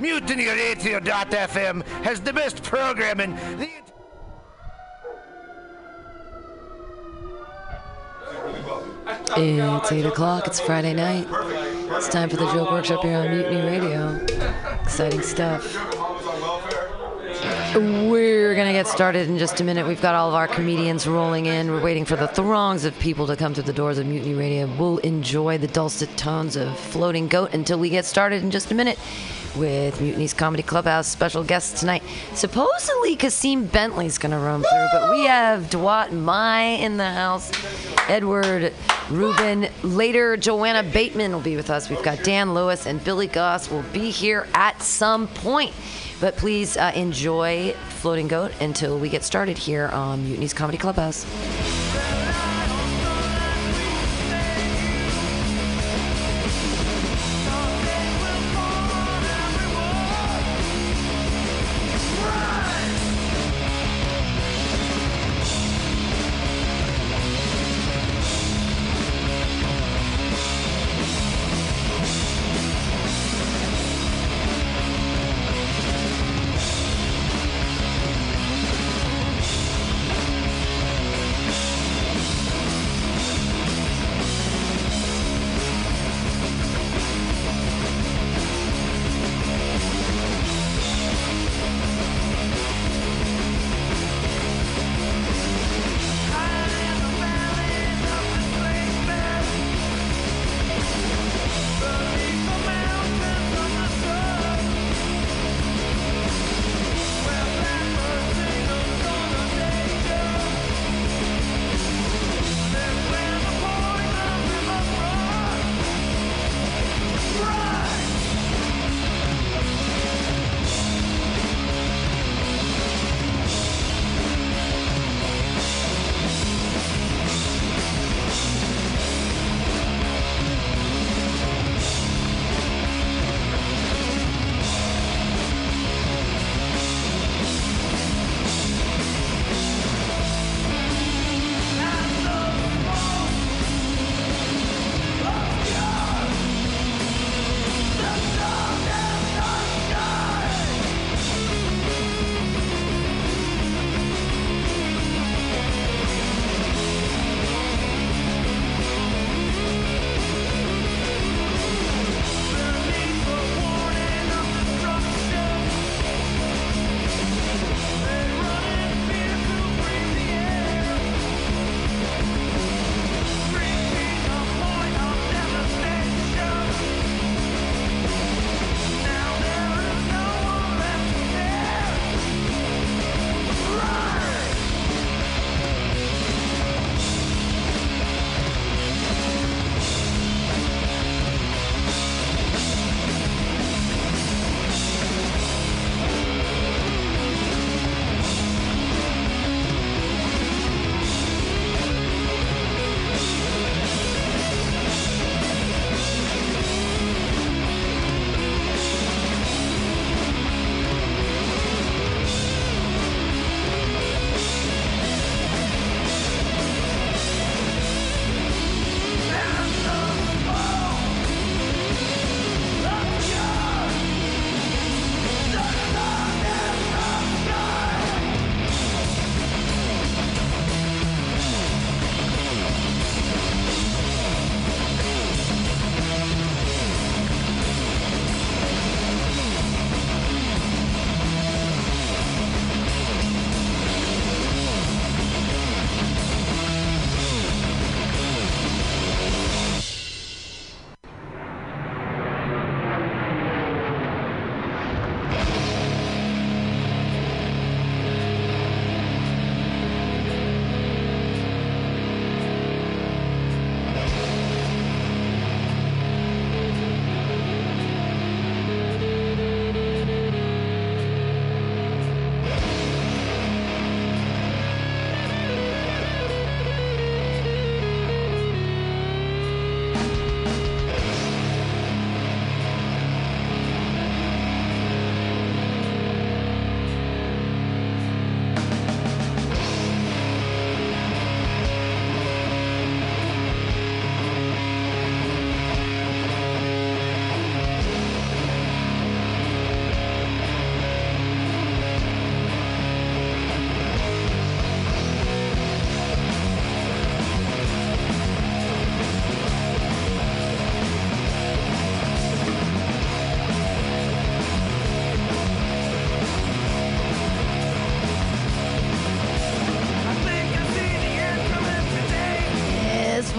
MutinyRadio.fm has the best programming. The It's 8 o'clock. It's Friday night. It's time for the Joke Workshop here on Mutiny Radio. Exciting stuff. We're going to get started in just a minute. We've got all of our comedians rolling in. We're waiting for the throngs of people to come through the doors of Mutiny Radio. We'll enjoy the dulcet tones of Floating Goat until we get started in just a minute with Mutiny's Comedy Clubhouse special guests tonight. Supposedly, Kasim Bentley's going to roam through, but we have Dwat Mai in the house, Edward Rubin. Later, Joanna Bateman will be with us. We've got Dan Lewis and Billy Goss will be here at some point. But please uh, enjoy Floating Goat until we get started here on Mutiny's Comedy Clubhouse.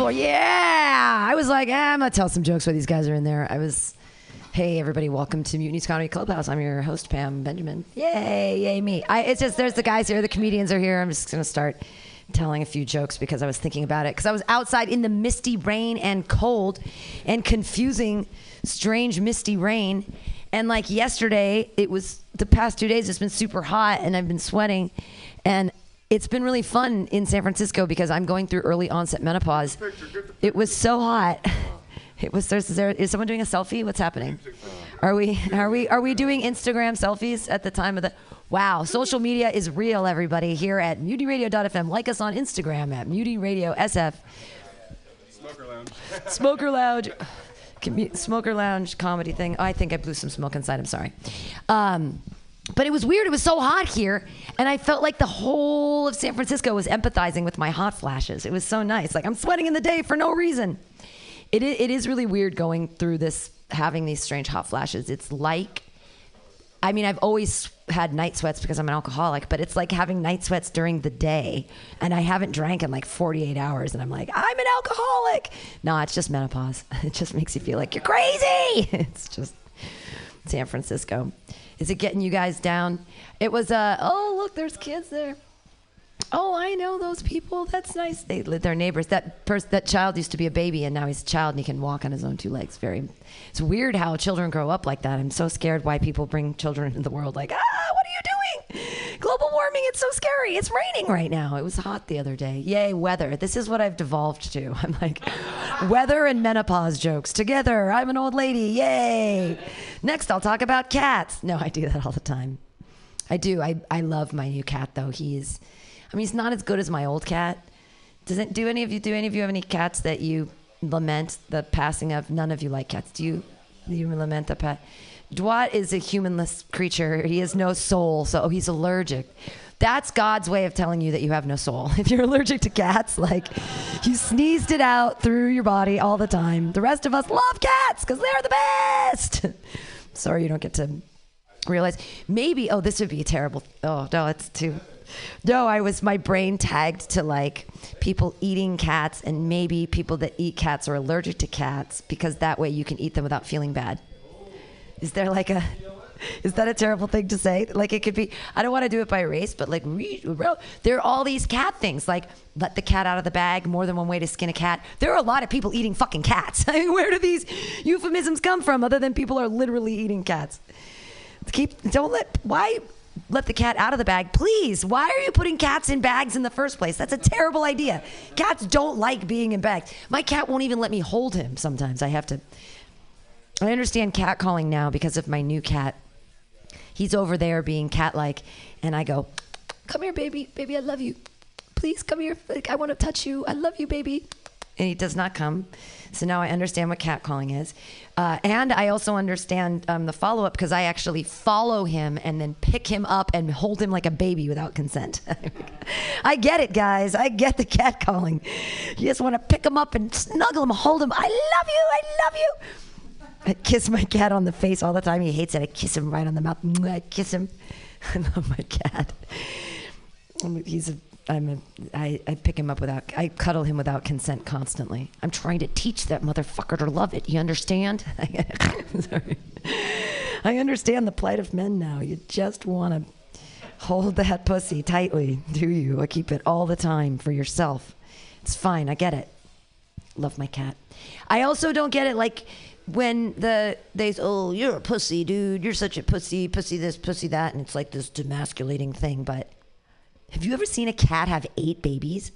Yeah. I was like, ah, I'm gonna tell some jokes while these guys are in there. I was. Hey everybody, welcome to Mutiny's Comedy Clubhouse. I'm your host Pam Benjamin. Yay, yay me! I, it's just there's the guys here, the comedians are here. I'm just gonna start telling a few jokes because I was thinking about it because I was outside in the misty rain and cold and confusing, strange misty rain, and like yesterday, it was the past two days. It's been super hot and I've been sweating, and it's been really fun in San Francisco because I'm going through early onset menopause. It was so hot. It was there's, there is someone doing a selfie? What's happening? Are we are we are we doing Instagram selfies at the time of the Wow, social media is real, everybody. Here at MutinyRadio.fm, like us on Instagram at MutinyRadioSF. Smoker Lounge. Smoker Lounge, commu- Smoker Lounge comedy thing. I think I blew some smoke inside. I'm sorry. Um, but it was weird. It was so hot here, and I felt like the whole of San Francisco was empathizing with my hot flashes. It was so nice. Like I'm sweating in the day for no reason. It it is really weird going through this, having these strange hot flashes. It's like I mean, I've always had night sweats because I'm an alcoholic, but it's like having night sweats during the day, and I haven't drank in like 48 hours, and I'm like, I'm an alcoholic. No, it's just menopause. It just makes you feel like you're crazy. It's just San Francisco. Is it getting you guys down? It was. Uh, oh, look, there's kids there. Oh, I know those people. That's nice. They their neighbors. That person, that child used to be a baby, and now he's a child, and he can walk on his own two legs. Very. It's weird how children grow up like that. I'm so scared why people bring children into the world. Like, ah, what are you doing? Global warming. It's so scary. It's raining right now. It was hot the other day. Yay, weather. This is what I've devolved to. I'm like, weather and menopause jokes together. I'm an old lady. Yay. Next, I'll talk about cats. No, I do that all the time. I do. I, I love my new cat though. He's I mean he's not as good as my old cat. Doesn't do any of you do any of you have any cats that you lament the passing of? None of you like cats. Do you do you lament the pet? Dwight is a humanless creature. He has no soul, so he's allergic. That's God's way of telling you that you have no soul. If you're allergic to cats, like you sneezed it out through your body all the time. The rest of us love cats because they're the best. Sorry you don't get to realize maybe oh this would be a terrible oh no it's too no i was my brain tagged to like people eating cats and maybe people that eat cats are allergic to cats because that way you can eat them without feeling bad. Is there like a is that a terrible thing to say? Like it could be i don't want to do it by race but like re- re- there are all these cat things like let the cat out of the bag more than one way to skin a cat. There are a lot of people eating fucking cats. I mean, where do these euphemisms come from other than people are literally eating cats? Keep don't let why let the cat out of the bag. Please why are you putting cats in bags in the first place? That's a terrible idea. Cats don't like being in bags. My cat won't even let me hold him sometimes i have to. I understand cat calling now because of my new cat. He's over there being cat like and i go come here baby. Baby i love you. Please come here. I want to touch you. I love you baby and he does not come. So now I understand what catcalling is. Uh, and I also understand um, the follow up because I actually follow him and then pick him up and hold him like a baby without consent. I get it, guys. I get the catcalling. You just want to pick him up and snuggle him, hold him. I love you. I love you. I kiss my cat on the face all the time. He hates it. I kiss him right on the mouth. I kiss him. I love my cat. He's a. I'm a. I, I pick him up without. I cuddle him without consent constantly. I'm trying to teach that motherfucker to love it. You understand? Sorry. I understand the plight of men now. You just want to hold that pussy tightly, do you? I keep it all the time for yourself. It's fine. I get it. Love my cat. I also don't get it like when the they say, oh you're a pussy dude you're such a pussy pussy this pussy that and it's like this demasculating thing but have you ever seen a cat have eight babies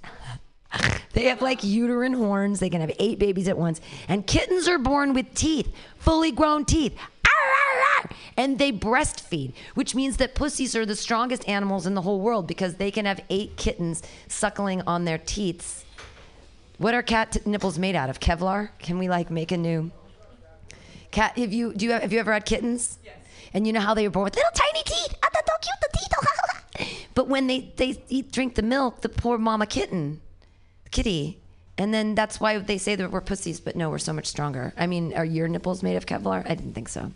they have like uterine horns they can have eight babies at once and kittens are born with teeth fully grown teeth and they breastfeed, which means that pussies are the strongest animals in the whole world because they can have eight kittens suckling on their teats. What are cat t- nipples made out of? Kevlar? Can we like make a new cat? Have you do you have have you ever had kittens? Yes. And you know how they were born with little tiny teeth? Ah, that's so cute, the teeth. but when they they eat drink the milk, the poor mama kitten, kitty. And then that's why they say that we're pussies, but no, we're so much stronger. I mean, are your nipples made of Kevlar? I didn't think so.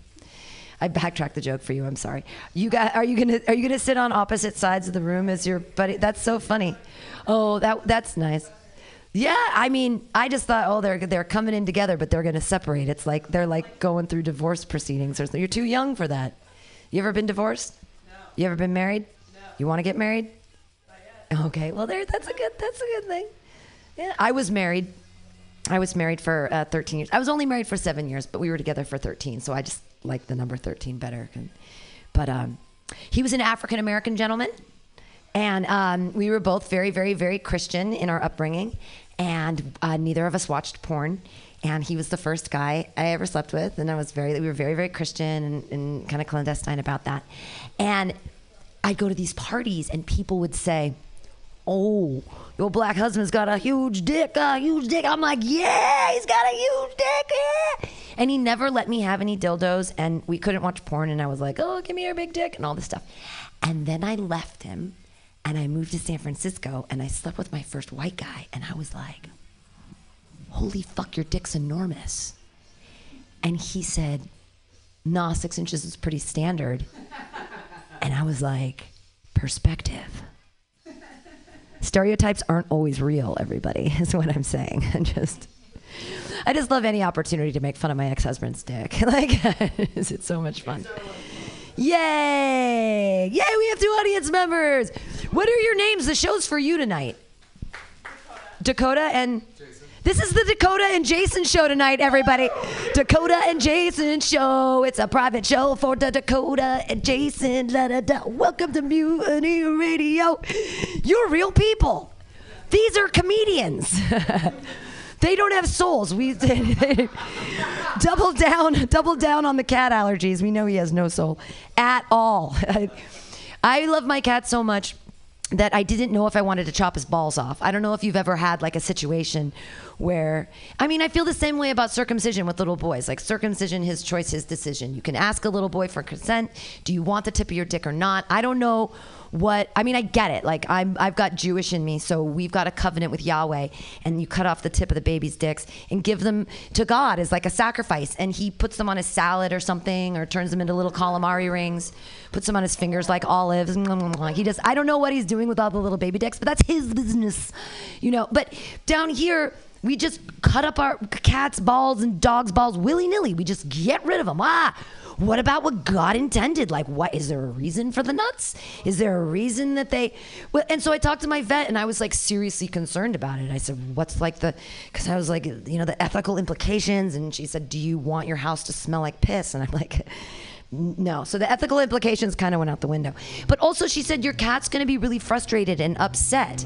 I backtracked the joke for you. I'm sorry. You got? Are you gonna? Are you gonna sit on opposite sides of the room as your buddy? That's so funny. Oh, that that's nice. Yeah, I mean, I just thought, oh, they're they're coming in together, but they're going to separate. It's like they're like going through divorce proceedings. Or something. You're too young for that. You ever been divorced? No. You ever been married? You want to get married? Okay, well, there. That's a good. That's a good thing. Yeah, I was married. I was married for uh, 13 years. I was only married for seven years, but we were together for 13. So I just like the number 13 better. But um, he was an African American gentleman. And um, we were both very, very, very Christian in our upbringing. And uh, neither of us watched porn. And he was the first guy I ever slept with. And I was very, we were very, very Christian and, and kind of clandestine about that. And I'd go to these parties and people would say, Oh, your black husband's got a huge dick, a huge dick. I'm like, yeah, he's got a huge dick. Yeah. And he never let me have any dildos, and we couldn't watch porn. And I was like, oh, give me your big dick, and all this stuff. And then I left him, and I moved to San Francisco, and I slept with my first white guy, and I was like, holy fuck, your dick's enormous. And he said, nah, six inches is pretty standard. And I was like, perspective stereotypes aren't always real, everybody, is what I'm saying. And just I just love any opportunity to make fun of my ex-husband's dick. like it's so much fun. Yay! Yay, we have two audience members. What are your names? The show's for you tonight. Dakota, Dakota and this is the Dakota and Jason show tonight, everybody. Dakota and Jason show. It's a private show for the Dakota and Jason. Da, da, da. Welcome to Mutiny Radio. You're real people. These are comedians. they don't have souls. We double down, double down on the cat allergies. We know he has no soul at all. I love my cat so much that I didn't know if I wanted to chop his balls off. I don't know if you've ever had like a situation where I mean, I feel the same way about circumcision with little boys. Like circumcision, his choice, his decision. You can ask a little boy for consent. Do you want the tip of your dick or not? I don't know what I mean I get it. Like I'm I've got Jewish in me so we've got a covenant with Yahweh and you cut off the tip of the baby's dicks and give them to God as like a sacrifice. And he puts them on his salad or something or turns them into little calamari rings puts them on his fingers like olives he just I don't know what he's doing with all the little baby dicks but that's his business you know. But down here we just cut up our cats balls and dogs balls willy-nilly we just get rid of them ah what about what God intended? Like, what is there a reason for the nuts? Is there a reason that they? Well, and so I talked to my vet, and I was like seriously concerned about it. I said, "What's like the?" Because I was like, you know, the ethical implications. And she said, "Do you want your house to smell like piss?" And I'm like. No. So the ethical implications kind of went out the window. But also, she said, Your cat's going to be really frustrated and upset.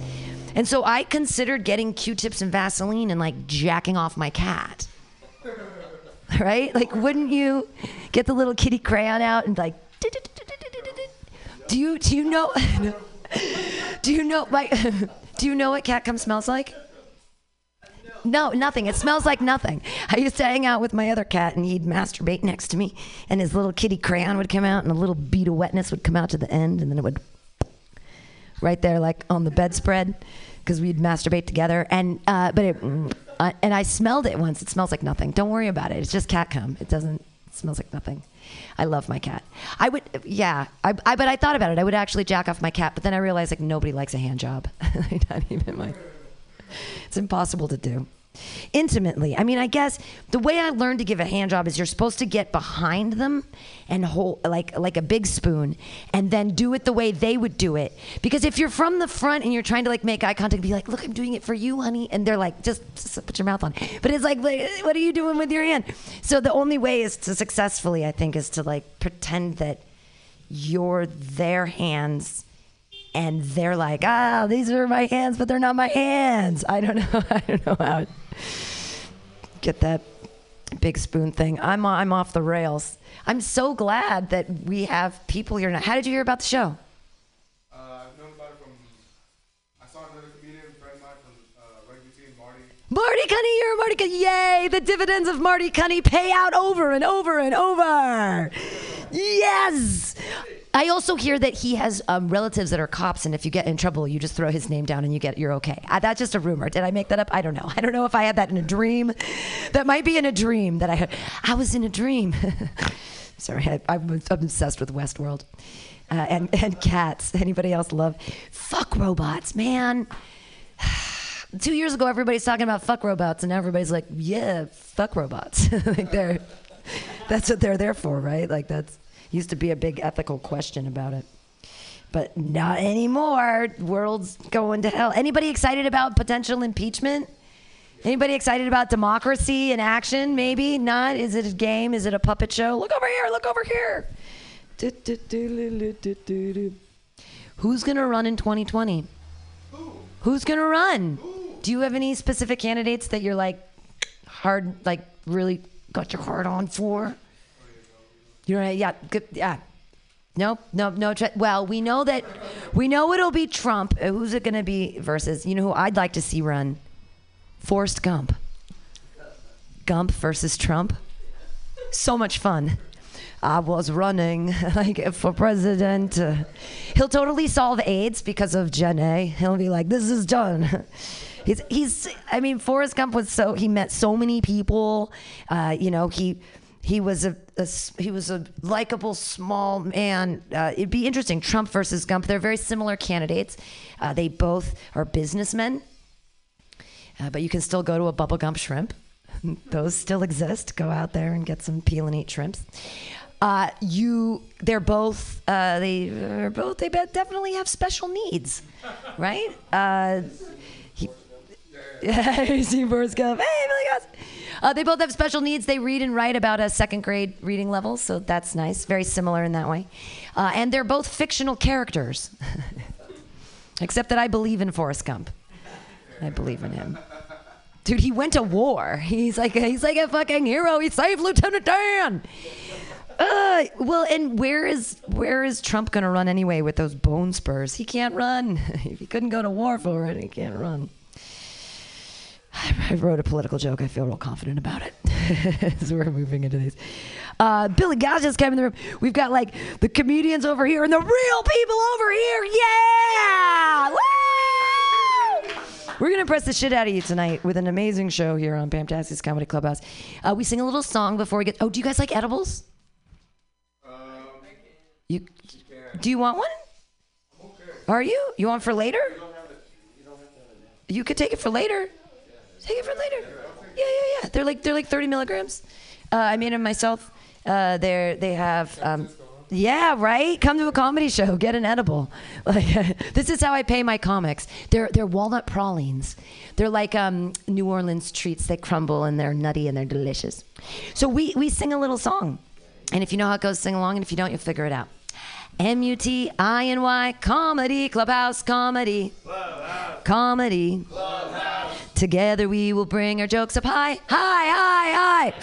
And so I considered getting Q tips and Vaseline and like jacking off my cat. right? Like, wouldn't you get the little kitty crayon out and like, do you do you know? do you know like? do you know what cat cum smells like? No, nothing. It smells like nothing. I used to hang out with my other cat, and he'd masturbate next to me, and his little kitty crayon would come out, and a little bead of wetness would come out to the end, and then it would right there, like on the bedspread, because we'd masturbate together. And uh, but it uh, and I smelled it once. It smells like nothing. Don't worry about it. It's just cat cum. It doesn't. It smells like nothing. I love my cat. I would, yeah. I, I, but I thought about it. I would actually jack off my cat, but then I realized like nobody likes a hand job. Not even my. It's impossible to do intimately. I mean, I guess the way I learned to give a hand job is you're supposed to get behind them and hold like like a big spoon and then do it the way they would do it. Because if you're from the front and you're trying to like make eye contact be like, "Look, I'm doing it for you, honey." And they're like, "Just, just put your mouth on." But it's like, "What are you doing with your hand?" So the only way is to successfully, I think, is to like pretend that you're their hands and they're like, ah, these are my hands, but they're not my hands. I don't know. I don't know how get that big spoon thing. I'm I'm off the rails. I'm so glad that we have people here now. How did you hear about the show? Uh, I've known about it from. I saw another comedian friend of mine from uh, Marty. Marty Cunny, you're Marty Cunny. Yay! The dividends of Marty Cunny pay out over and over and over. Yes. I also hear that he has um, relatives that are cops, and if you get in trouble, you just throw his name down and you get you're okay. Uh, that's just a rumor. Did I make that up? I don't know. I don't know if I had that in a dream. That might be in a dream that I had. I was in a dream. Sorry, I, I'm, I'm obsessed with Westworld uh, and and cats. Anybody else love? Fuck robots, man. two years ago, everybody's talking about fuck robots, and now everybody's like, yeah, fuck robots. like they're, that's what they're there for, right? Like that's used to be a big ethical question about it, but not anymore. World's going to hell. Anybody excited about potential impeachment? Anybody excited about democracy in action? Maybe not. Is it a game? Is it a puppet show? Look over here. Look over here. Do, do, do. Who's gonna run in 2020? Who's gonna run? Do you have any specific candidates that you're like hard, like really got your heart on for? You're right. Yeah. Good. Yeah. Nope. Nope. No. Well, we know that. We know it'll be Trump. Uh, Who's it gonna be versus? You know who I'd like to see run? Forrest Gump. Gump versus Trump. So much fun. I was running like for president. Uh, he'll totally solve AIDS because of Jenny. He'll be like, "This is done." He's, he's. I mean, Forrest Gump was so he met so many people. Uh, you know, he he was a, a he was a likable small man. Uh, it'd be interesting. Trump versus Gump. They're very similar candidates. Uh, they both are businessmen. Uh, but you can still go to a Bubba Gump shrimp. Those still exist. Go out there and get some peel and eat shrimps. Uh, you, they're both, uh, they are both, they definitely have special needs, right? Uh, he, yeah, see Forrest Gump. Hey, Billy Goss. Uh, they both have special needs. They read and write about a second grade reading level, so that's nice. Very similar in that way. Uh, and they're both fictional characters, except that I believe in Forrest Gump. I believe in him. Dude, he went to war. He's like he's like a fucking hero. He saved Lieutenant Dan. Uh, well, and where is where is Trump gonna run anyway with those bone spurs? He can't run. if he couldn't go to war for it, he can't run. I wrote a political joke. I feel real confident about it as we're moving into these. Uh, Billy Goss just came in the room. We've got like the comedians over here and the real people over here. Yeah! Woo! We're gonna press the shit out of you tonight with an amazing show here on Pamtastic's Comedy Clubhouse. Uh, we sing a little song before we get. Oh, do you guys like edibles? You do you want one? Are you? You want for later? You, You could take it for later. Take it for later. Yeah, yeah, yeah. They're like they're like 30 milligrams. Uh, I made them myself. Uh, they're they have. Um, yeah, right. Come to a comedy show. Get an edible. Like this is how I pay my comics. They're they're walnut pralines. They're like um, New Orleans treats. They crumble and they're nutty and they're delicious. So we we sing a little song, and if you know how it goes, sing along. And if you don't, you'll figure it out. M U T I N Y comedy clubhouse comedy comedy. Together we will bring our jokes up high, high, high,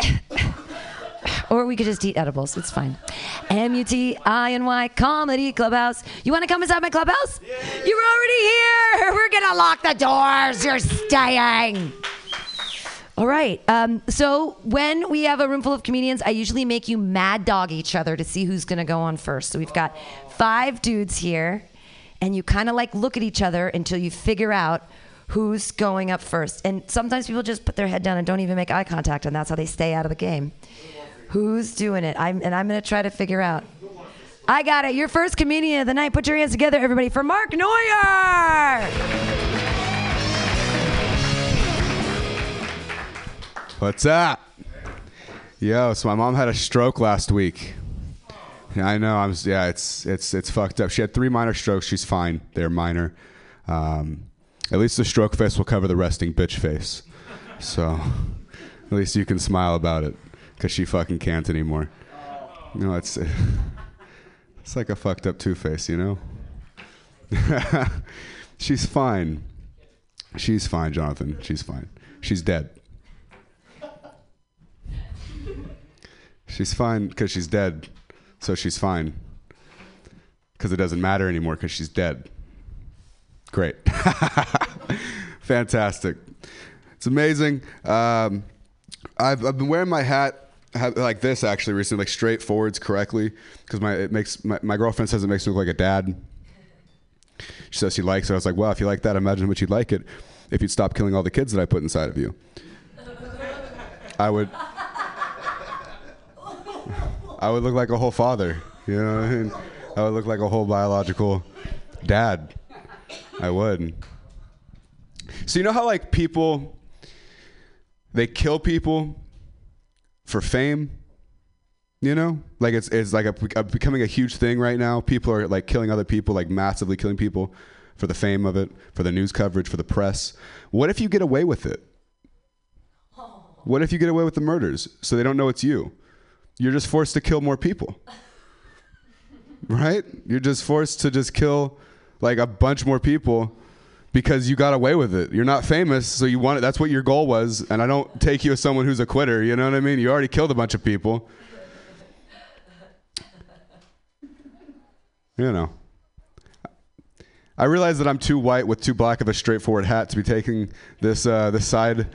high. or we could just eat edibles. It's fine. M U T I N Y Comedy Clubhouse. You want to come inside my clubhouse? You're already here. We're gonna lock the doors. You're staying. All right. Um, so when we have a room full of comedians, I usually make you mad dog each other to see who's going to go on first. So we've got five dudes here, and you kind of like look at each other until you figure out who's going up first. And sometimes people just put their head down and don't even make eye contact, and that's how they stay out of the game. Who's doing it? I'm, and I'm going to try to figure out. I got it. Your first comedian of the night. Put your hands together, everybody, for Mark Neuer. What's up? Yo, so my mom had a stroke last week. I know. I'm. Yeah, it's it's it's fucked up. She had three minor strokes. She's fine. They're minor. Um, at least the stroke face will cover the resting bitch face. So at least you can smile about it because she fucking can't anymore. Know, it's it's like a fucked up two face. You know. She's fine. She's fine, Jonathan. She's fine. She's dead. She's fine because she's dead, so she's fine. Because it doesn't matter anymore because she's dead. Great. Fantastic. It's amazing. Um, I've, I've been wearing my hat like this actually recently, like straight forwards correctly, because my it makes my, my girlfriend says it makes me look like a dad. She says she likes it. I was like, well, if you like that, imagine what you'd like it if you'd stop killing all the kids that I put inside of you. I would. I would look like a whole father. You know what I mean? I would look like a whole biological dad. I would. So you know how like people they kill people for fame? You know, like it's it's like a, a, becoming a huge thing right now. People are like killing other people, like massively killing people for the fame of it, for the news coverage, for the press. What if you get away with it? What if you get away with the murders so they don't know it's you? You're just forced to kill more people. Right? You're just forced to just kill like a bunch more people because you got away with it. You're not famous, so you want it. That's what your goal was. And I don't take you as someone who's a quitter. You know what I mean? You already killed a bunch of people. You know. I realize that I'm too white with too black of a straightforward hat to be taking this uh, this side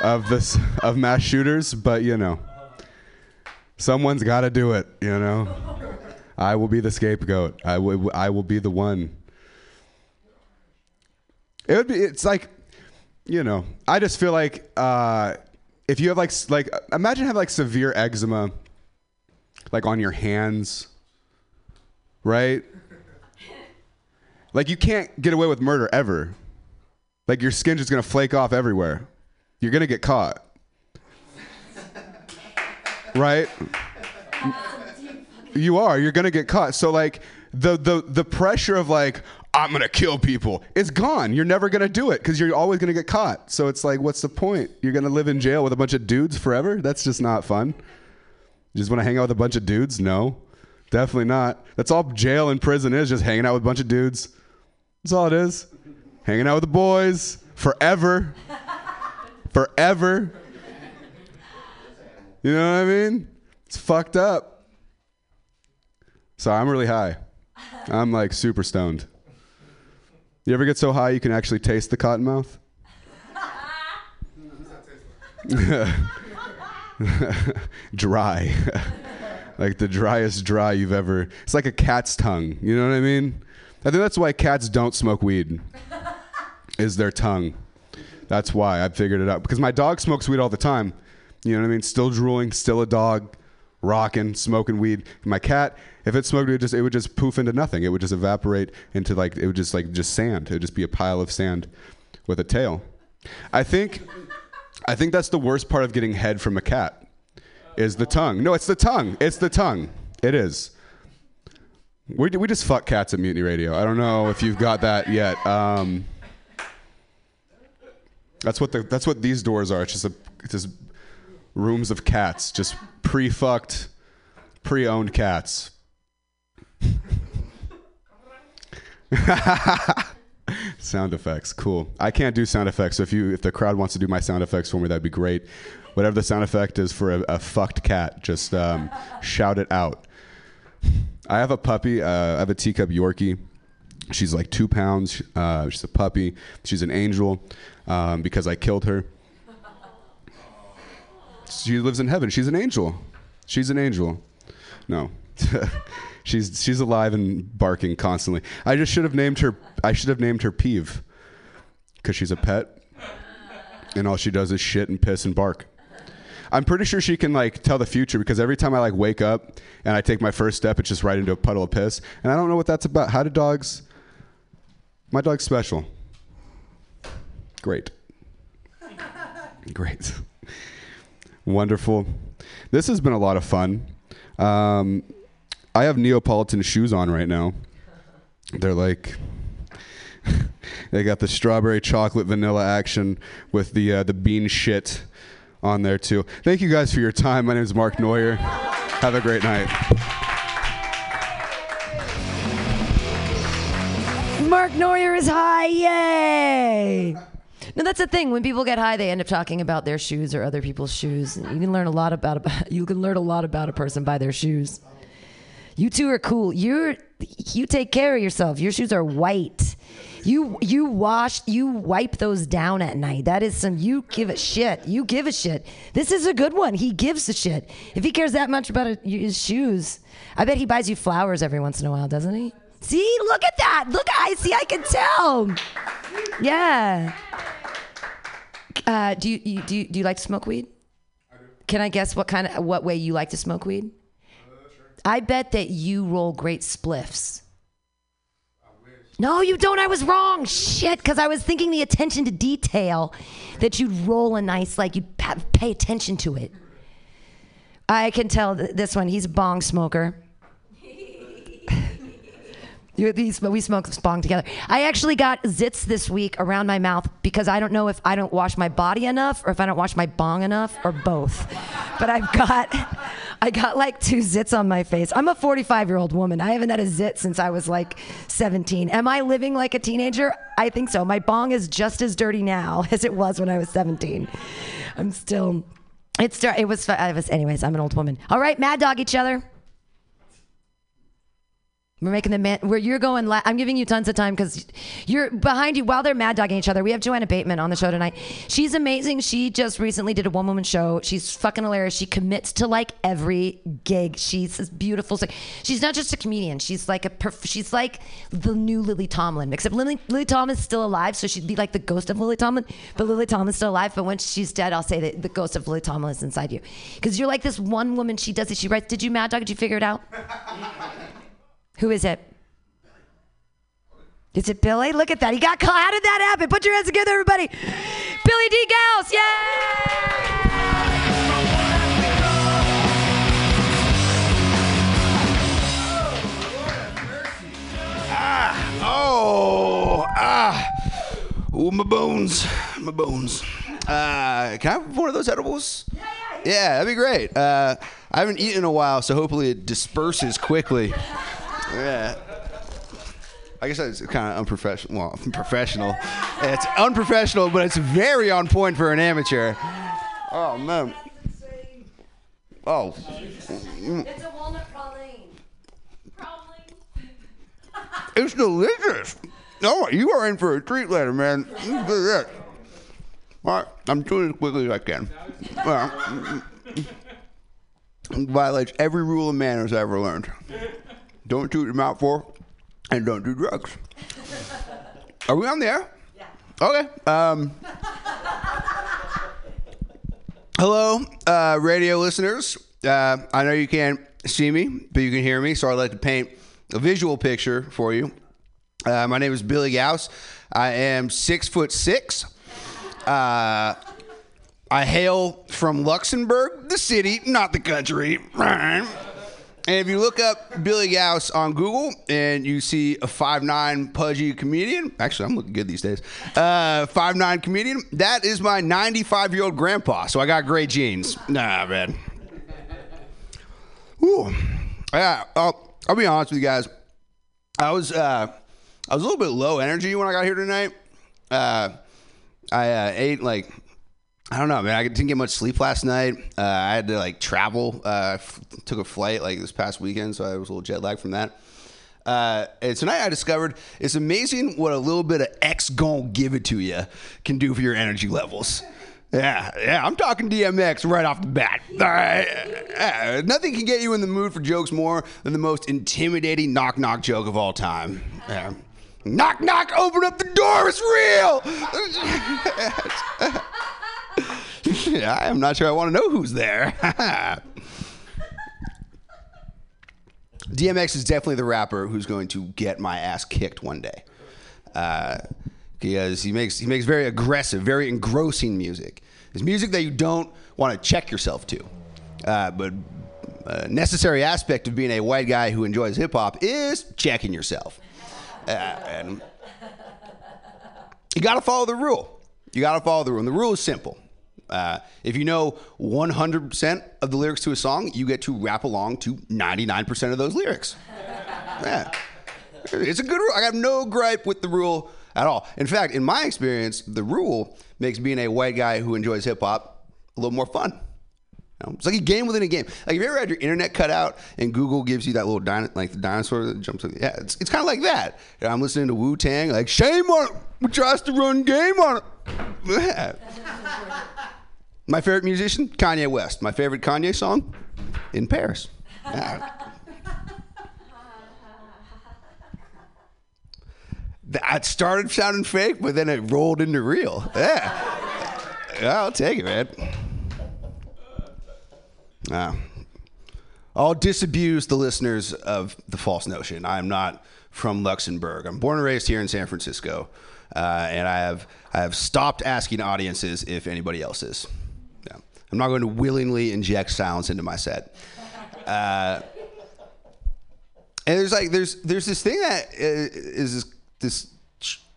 of this of mass shooters, but you know, someone's got to do it. You know, I will be the scapegoat. I will I will be the one. It would be. It's like, you know, I just feel like uh, if you have like like imagine having like severe eczema, like on your hands, right? Like you can't get away with murder ever. Like your skin's just gonna flake off everywhere. You're gonna get caught. right? You are. You're gonna get caught. So like the the the pressure of like I'm gonna kill people It's gone. You're never gonna do it because you're always gonna get caught. So it's like, what's the point? You're gonna live in jail with a bunch of dudes forever? That's just not fun. You just want to hang out with a bunch of dudes? No, definitely not. That's all jail and prison is, just hanging out with a bunch of dudes. That's all it is. Hanging out with the boys forever. forever. You know what I mean? It's fucked up. So I'm really high. I'm like super stoned. You ever get so high you can actually taste the cottonmouth? dry. like the driest dry you've ever. It's like a cat's tongue. You know what I mean? I think that's why cats don't smoke weed. is their tongue. That's why I figured it out. Because my dog smokes weed all the time. You know what I mean? Still drooling, still a dog, rocking, smoking weed. My cat, if it smoked, it would just it would just poof into nothing. It would just evaporate into like it would just like just sand. It would just be a pile of sand with a tail. I think I think that's the worst part of getting head from a cat is the tongue. No, it's the tongue. It's the tongue. It is. We, we just fuck cats at Mutiny Radio. I don't know if you've got that yet. Um, that's what the that's what these doors are. It's just a it's just rooms of cats, just pre-fucked, pre-owned cats. sound effects, cool. I can't do sound effects, so if you if the crowd wants to do my sound effects for me, that'd be great. Whatever the sound effect is for a, a fucked cat, just um, shout it out. I have a puppy. Uh, I have a teacup Yorkie. She's like two pounds. Uh, she's a puppy. She's an angel um, because I killed her. She lives in heaven. She's an angel. She's an angel. No. she's she's alive and barking constantly. I just should have named her I should have named her Peeve cuz she's a pet. And all she does is shit and piss and bark. I'm pretty sure she can like tell the future because every time I like wake up and I take my first step, it's just right into a puddle of piss. And I don't know what that's about. How do dogs? My dog's special. Great. Great. Wonderful. This has been a lot of fun. Um, I have Neapolitan shoes on right now. They're like they got the strawberry chocolate vanilla action with the uh, the bean shit on there too. Thank you guys for your time. My name is Mark Neuer. Have a great night. Mark Neuer is high. Yay! No, that's the thing. When people get high, they end up talking about their shoes or other people's shoes. You can learn a lot about you can learn a lot about a person by their shoes. You two are cool. You're you take care of yourself. Your shoes are white. You you wash you wipe those down at night. That is some you give a shit. You give a shit. This is a good one. He gives a shit. If he cares that much about his shoes, I bet he buys you flowers every once in a while, doesn't he? See, look at that. Look, I see. I can tell. Yeah. Uh, do you, you do you, do you like to smoke weed? Can I guess what kind of what way you like to smoke weed? I bet that you roll great spliffs. No, you don't. I was wrong. Shit, because I was thinking the attention to detail that you'd roll a nice, like you'd pay attention to it. I can tell th- this one. He's a bong smoker. We smoke bong together. I actually got zits this week around my mouth because I don't know if I don't wash my body enough or if I don't wash my bong enough or both. But I've got, I got like two zits on my face. I'm a 45 year old woman. I haven't had a zit since I was like 17. Am I living like a teenager? I think so. My bong is just as dirty now as it was when I was 17. I'm still. It's it was I was anyways. I'm an old woman. All right, mad dog each other. We're making the man where you're going. La- I'm giving you tons of time because you're behind you while they're mad dogging each other. We have Joanna Bateman on the show tonight. She's amazing. She just recently did a one woman show. She's fucking hilarious. She commits to like every gig. She's this beautiful. She's not just a comedian. She's like a. Perf- she's like the new Lily Tomlin. Except Lily, Lily Tomlin's still alive, so she'd be like the ghost of Lily Tomlin. But Lily Tomlin's still alive. But when she's dead, I'll say that the ghost of Lily Tomlin is inside you because you're like this one woman. She does it. She writes. Did you mad dog? Did you figure it out? Who is it? Is it Billy? Look at that. He got caught. How did that happen? Put your hands together, everybody. Billy D. Gauss. Yay! Oh, ah, ooh, my bones, my bones. Uh, can I have one of those edibles? Yeah, yeah. Yeah, that'd be great. Uh, I haven't eaten in a while, so hopefully it disperses quickly. Yeah. I guess that's kind of unprofessional. Well, professional. It's unprofessional, but it's very on point for an amateur. Oh man. Oh. It's a walnut praline. It's delicious. No, you are in for a treat later, man. You do that. All right, I'm doing it as quickly as I can. Well, violates every rule of manners I ever learned. Don't toot them out for, and don't do drugs. Are we on there? Yeah. Okay. Um, hello, uh, radio listeners. Uh, I know you can't see me, but you can hear me, so I'd like to paint a visual picture for you. Uh, my name is Billy Gauss. I am six foot six. Uh, I hail from Luxembourg, the city, not the country. And if you look up Billy Gauss on Google and you see a 5'9 pudgy comedian, actually, I'm looking good these days. Uh, 5'9 comedian, that is my 95 year old grandpa. So I got great genes. Nah, man. Ooh. Yeah, I'll, I'll be honest with you guys. I was uh, I was a little bit low energy when I got here tonight. Uh, I uh, ate like I don't know, man. I didn't get much sleep last night. Uh, I had to like travel. Uh, took a flight like this past weekend, so I was a little jet lagged from that. Uh, and tonight I discovered it's amazing what a little bit of X gon' give it to you can do for your energy levels. Yeah, yeah, I'm talking DMX right off the bat. All right. Yeah, nothing can get you in the mood for jokes more than the most intimidating knock knock joke of all time. Yeah. Knock knock, open up the door, it's real. yeah, I'm not sure I want to know who's there. DMX is definitely the rapper who's going to get my ass kicked one day. Uh, because he makes he makes very aggressive, very engrossing music. It's music that you don't want to check yourself to. Uh, but a necessary aspect of being a white guy who enjoys hip hop is checking yourself. Uh, and you got to follow the rule. You got to follow the rule. And the rule is simple. Uh, if you know 100% of the lyrics to a song, you get to rap along to 99% of those lyrics. Yeah. It's a good rule. I have no gripe with the rule at all. In fact, in my experience, the rule makes being a white guy who enjoys hip hop a little more fun. You know, it's like a game within a game. Like, if you ever had your internet cut out and Google gives you that little dino- like the dinosaur that jumps? In? Yeah, it's, it's kind of like that. You know, I'm listening to Wu Tang, like shame on it. Who tries to run game on it? Yeah. My favorite musician, Kanye West. My favorite Kanye song, In Paris. That started sounding fake, but then it rolled into real. Yeah. I'll take it, man. Yeah. I'll disabuse the listeners of the false notion. I am not from Luxembourg. I'm born and raised here in San Francisco, uh, and I have I have stopped asking audiences if anybody else is. I'm not going to willingly inject silence into my set. Uh, and there's like there's there's this thing that uh, this, this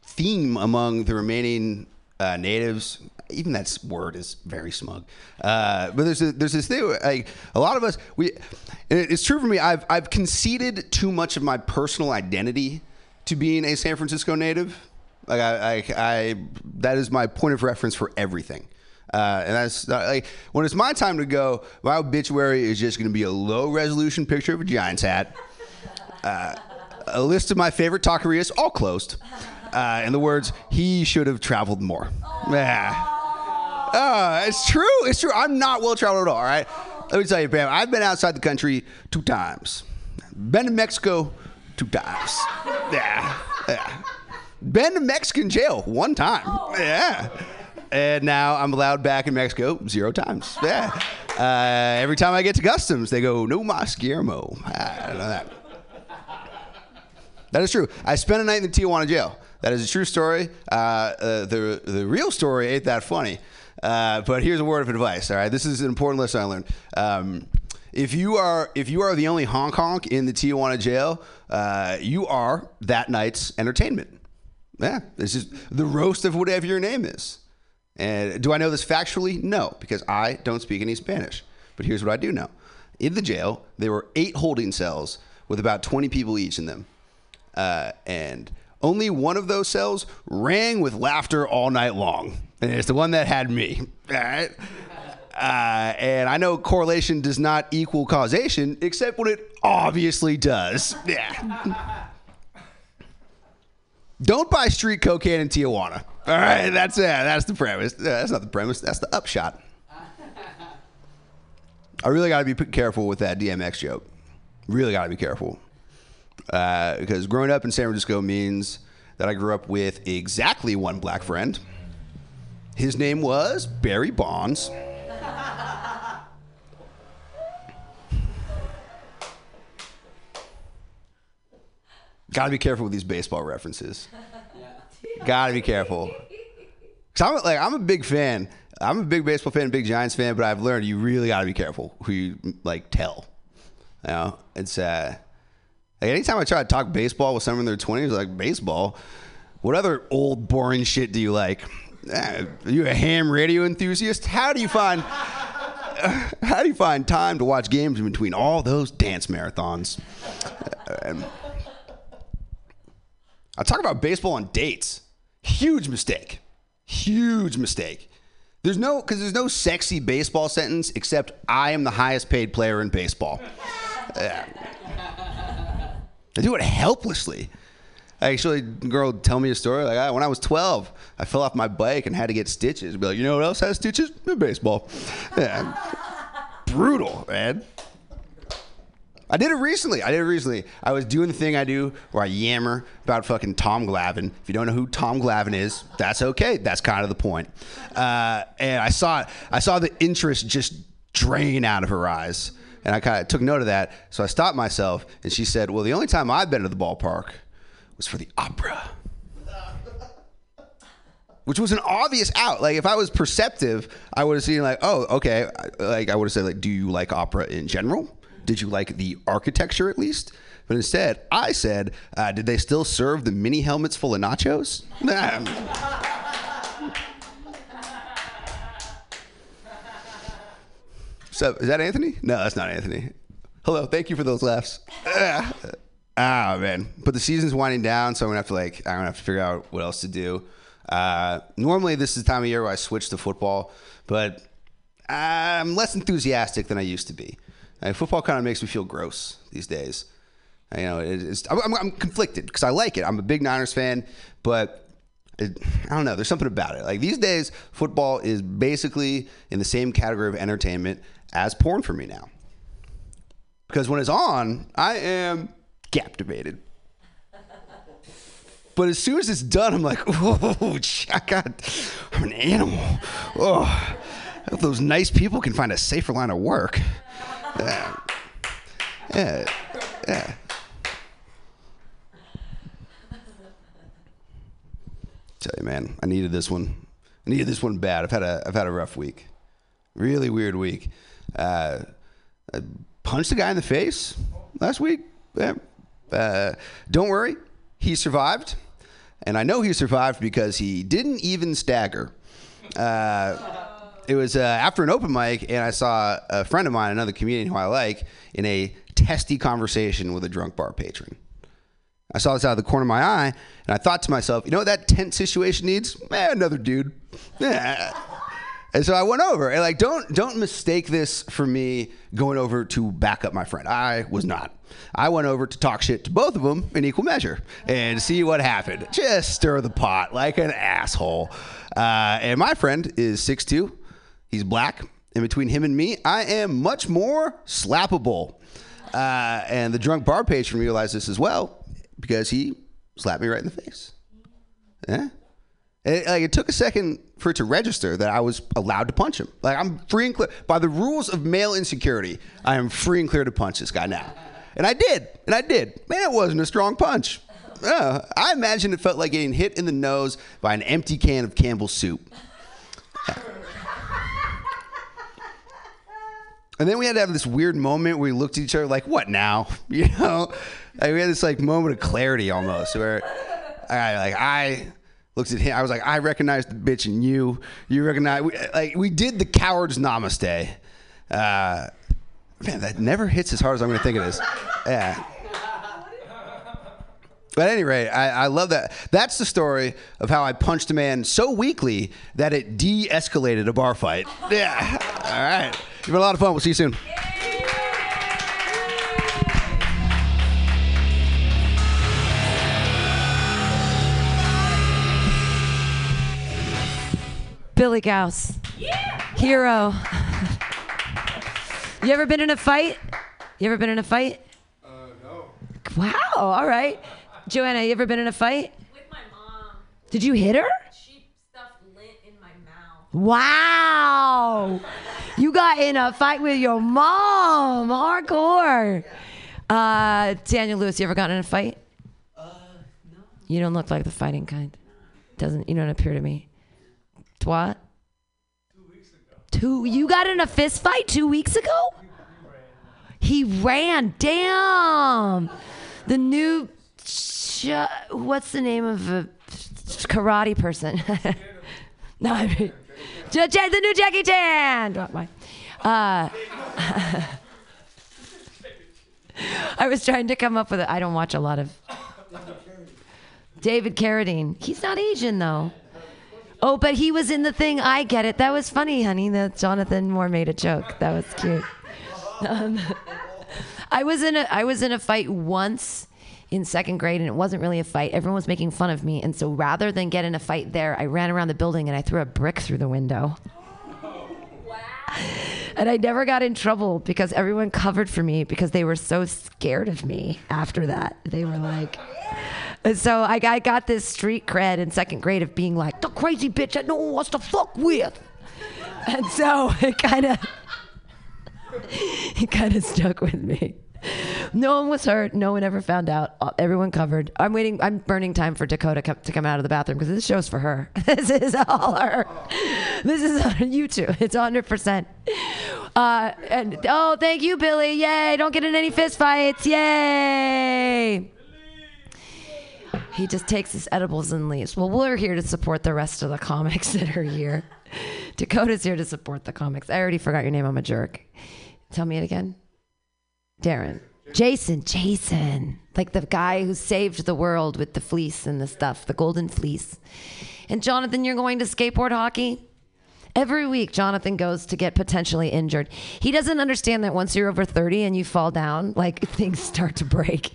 theme among the remaining uh, natives. Even that word is very smug. Uh, but there's a, there's this thing like a lot of us we. It's true for me. I've I've conceded too much of my personal identity to being a San Francisco native. Like I, I, I that is my point of reference for everything. Uh, and that's not, like when it's my time to go. My obituary is just going to be a low resolution picture of a Giants hat a list of my favorite taquerias, all closed. Uh, in the words, he should have traveled more. Yeah. Uh, it's true. It's true. I'm not well traveled at all, all right? Let me tell you, Pam, I've been outside the country two times. Been to Mexico two times. Yeah. Yeah. Been to Mexican jail one time. Yeah. And now I'm allowed back in Mexico zero times. Yeah. Uh, every time I get to customs, they go, no mas Guillermo. I don't know that. That is true. I spent a night in the Tijuana jail. That is a true story. Uh, uh, the the real story ain't that funny. Uh, but here's a word of advice. All right, this is an important lesson I learned. Um, if you are if you are the only honk honk in the Tijuana jail, uh, you are that night's entertainment. Yeah, it's just the roast of whatever your name is. And do I know this factually? No, because I don't speak any Spanish. But here's what I do know: in the jail, there were eight holding cells with about 20 people each in them uh, and only one of those cells rang with laughter all night long, and it's the one that had me. Uh, and I know correlation does not equal causation, except when it obviously does. Yeah. Don't buy street cocaine in Tijuana. All right, that's it. That's the premise. Uh, That's not the premise. That's the upshot. I really got to be careful with that DMX joke. Really got to be careful uh, because growing up in San Francisco means that I grew up with exactly one black friend. His name was Barry Bonds. Got to be careful with these baseball references. Got to be careful. Cause I'm like I'm a big fan. I'm a big baseball fan, big Giants fan, but I've learned you really got to be careful who you like tell. You know, it's uh, like anytime I try to talk baseball with someone in their 20s, like baseball, what other old boring shit do you like? Eh, Are you a ham radio enthusiast? How do you find how do you find time to watch games in between all those dance marathons? I talk about baseball on dates. Huge mistake. Huge mistake. There's no because there's no sexy baseball sentence except I am the highest paid player in baseball. Yeah. I do it helplessly. Actually, girl tell me a story like "Ah, when I was 12, I fell off my bike and had to get stitches. Be like, you know what else has stitches? Baseball. Yeah. Brutal, man. I did it recently. I did it recently. I was doing the thing I do where I yammer about fucking Tom Glavine. If you don't know who Tom Glavine is, that's okay. That's kind of the point. Uh, and I saw I saw the interest just drain out of her eyes, and I kind of took note of that. So I stopped myself, and she said, "Well, the only time I've been to the ballpark was for the opera." Which was an obvious out. Like if I was perceptive, I would have seen like, oh, okay. Like I would have said like, do you like opera in general? Did you like the architecture at least? But instead, I said, uh, did they still serve the mini helmets full of nachos? So is that Anthony? No, that's not Anthony. Hello, thank you for those laughs. Ah, Ah, man. But the season's winding down, so I'm gonna have to like I'm gonna have to figure out what else to do. Uh, normally, this is the time of year where I switch to football, but I'm less enthusiastic than I used to be. Uh, football kind of makes me feel gross these days. You know, it's, I'm, I'm- I'm conflicted because I like it. I'm a big Niners fan, but it, I don't know. There's something about it. Like these days, football is basically in the same category of entertainment as porn for me now. Because when it's on, I am captivated. But as soon as it's done, I'm like, oh, I got, I'm an animal. Oh, I hope those nice people can find a safer line of work. Uh, Yeah, yeah. Tell you, man, I needed this one. I needed this one bad. I've had a I've had a rough week, really weird week. Uh, I punched a guy in the face last week. Uh, don't worry, he survived, and I know he survived because he didn't even stagger. Uh, it was uh, after an open mic, and I saw a friend of mine, another comedian who I like, in a testy conversation with a drunk bar patron. I saw this out of the corner of my eye, and I thought to myself, you know what that tense situation needs? Eh, another dude. And so I went over, and like, don't don't mistake this for me going over to back up my friend. I was not. I went over to talk shit to both of them in equal measure and see what happened. Just stir the pot like an asshole. Uh, and my friend is 6'2". He's black. And between him and me, I am much more slappable. Uh, and the drunk bar patron realized this as well because he slapped me right in the face. Yeah. It, like it took a second for it to register that I was allowed to punch him. Like I'm free and clear by the rules of male insecurity. I am free and clear to punch this guy now, and I did, and I did. Man, it wasn't a strong punch. Uh, I imagine it felt like getting hit in the nose by an empty can of Campbell's soup. And then we had to have this weird moment where we looked at each other like, "What now?" You know, like we had this like moment of clarity almost, where I like I looked at him. I was like, "I recognize the bitch in you. You recognize." We, like we did the coward's namaste. Uh, man, that never hits as hard as I'm to think it is. Yeah. But at any rate, I, I love that. That's the story of how I punched a man so weakly that it de-escalated a bar fight. Yeah. All right. You've been a lot of fun. We'll see you soon. Billy Gauss. Yeah. Hero. you ever been in a fight? You ever been in a fight? Uh, no. Wow. All right. Joanna, you ever been in a fight? With my mom. Did you hit her? She stuffed lint in my mouth. Wow. You got in a fight with your mom. Hardcore. Uh, Daniel Lewis, you ever gotten in a fight? Uh, no. You don't look like the fighting kind. Doesn't you don't appear to me. What? Two weeks ago. Two you got in a fist fight two weeks ago? He ran. Damn. The new ch- what's the name of a karate person? no, I mean, the new Jackie Chan. Uh, I was trying to come up with it. I don't watch a lot of. David Carradine. He's not Asian though. Oh, but he was in the thing. I get it. That was funny, honey. That Jonathan Moore made a joke. That was cute. Um, I was in a I was in a fight once in second grade, and it wasn't really a fight. Everyone was making fun of me, and so rather than get in a fight there, I ran around the building and I threw a brick through the window. And I never got in trouble because everyone covered for me because they were so scared of me after that. They were like, so I got, I got this street cred in second grade of being like, the crazy bitch that no one wants to fuck with. And so it kind of, it kind of stuck with me. No one was hurt. No one ever found out. Everyone covered. I'm waiting. I'm burning time for Dakota to come out of the bathroom because this show's for her. This is all her. This is on you two. It's 100. percent uh, and oh, thank you, Billy. Yay! Don't get in any fist fights. Yay! He just takes his edibles and leaves. Well, we're here to support the rest of the comics that are here. Dakota's here to support the comics. I already forgot your name. I'm a jerk. Tell me it again. Darren. Jason. Jason. Like the guy who saved the world with the fleece and the stuff, the golden fleece. And Jonathan, you're going to skateboard hockey? Every week, Jonathan goes to get potentially injured. He doesn't understand that once you're over 30 and you fall down, like things start to break.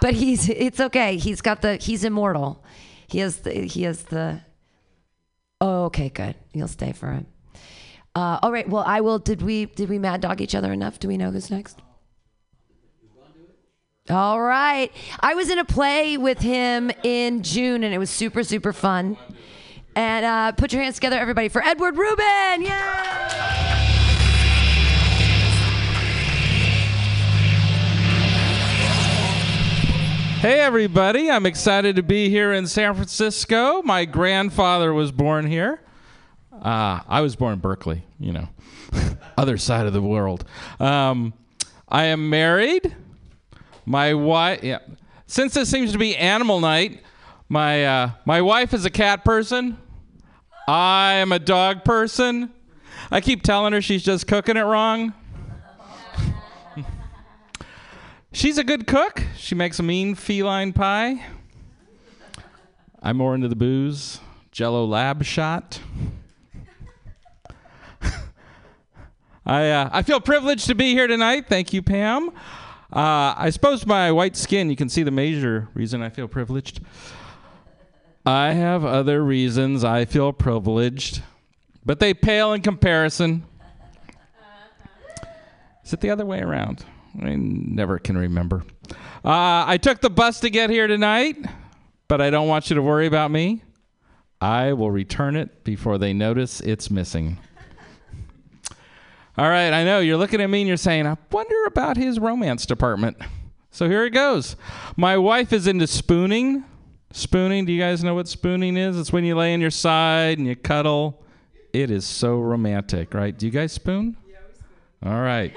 But he's it's okay. He's got the he's immortal. He has the he has the. Oh, okay, good. You'll stay for him. Uh, all right. Well, I will. Did we did we mad dog each other enough? Do we know who's next? All right. I was in a play with him in June, and it was super super fun. And uh, put your hands together, everybody, for Edward Rubin. Yay! Hey, everybody. I'm excited to be here in San Francisco. My grandfather was born here. Uh, I was born in Berkeley, you know, other side of the world. Um, I am married. My wife, yeah. Since this seems to be animal night, my, uh, my wife is a cat person. I am a dog person. I keep telling her she's just cooking it wrong. She's a good cook. She makes a mean feline pie. I'm more into the booze. Jello Lab shot. I uh, I feel privileged to be here tonight. Thank you, Pam. Uh, I suppose my white skin, you can see the major reason I feel privileged. I have other reasons I feel privileged, but they pale in comparison. Is it the other way around? I never can remember. Uh, I took the bus to get here tonight, but I don't want you to worry about me. I will return it before they notice it's missing. All right, I know you're looking at me and you're saying, I wonder about his romance department. So here it goes. My wife is into spooning. Spooning, do you guys know what spooning is? It's when you lay on your side and you cuddle. It is so romantic, right? Do you guys spoon? Yeah, we spoon. All right.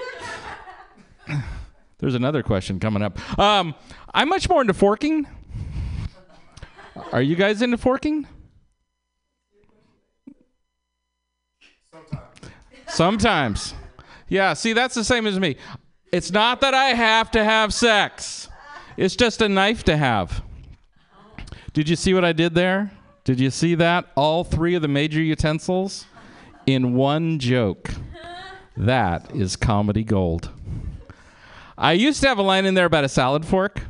There's another question coming up. Um, I'm much more into forking. Are you guys into forking? Sometimes. Yeah, see, that's the same as me. It's not that I have to have sex, it's just a knife to have. Did you see what I did there? Did you see that? All three of the major utensils in one joke. That is comedy gold. I used to have a line in there about a salad fork,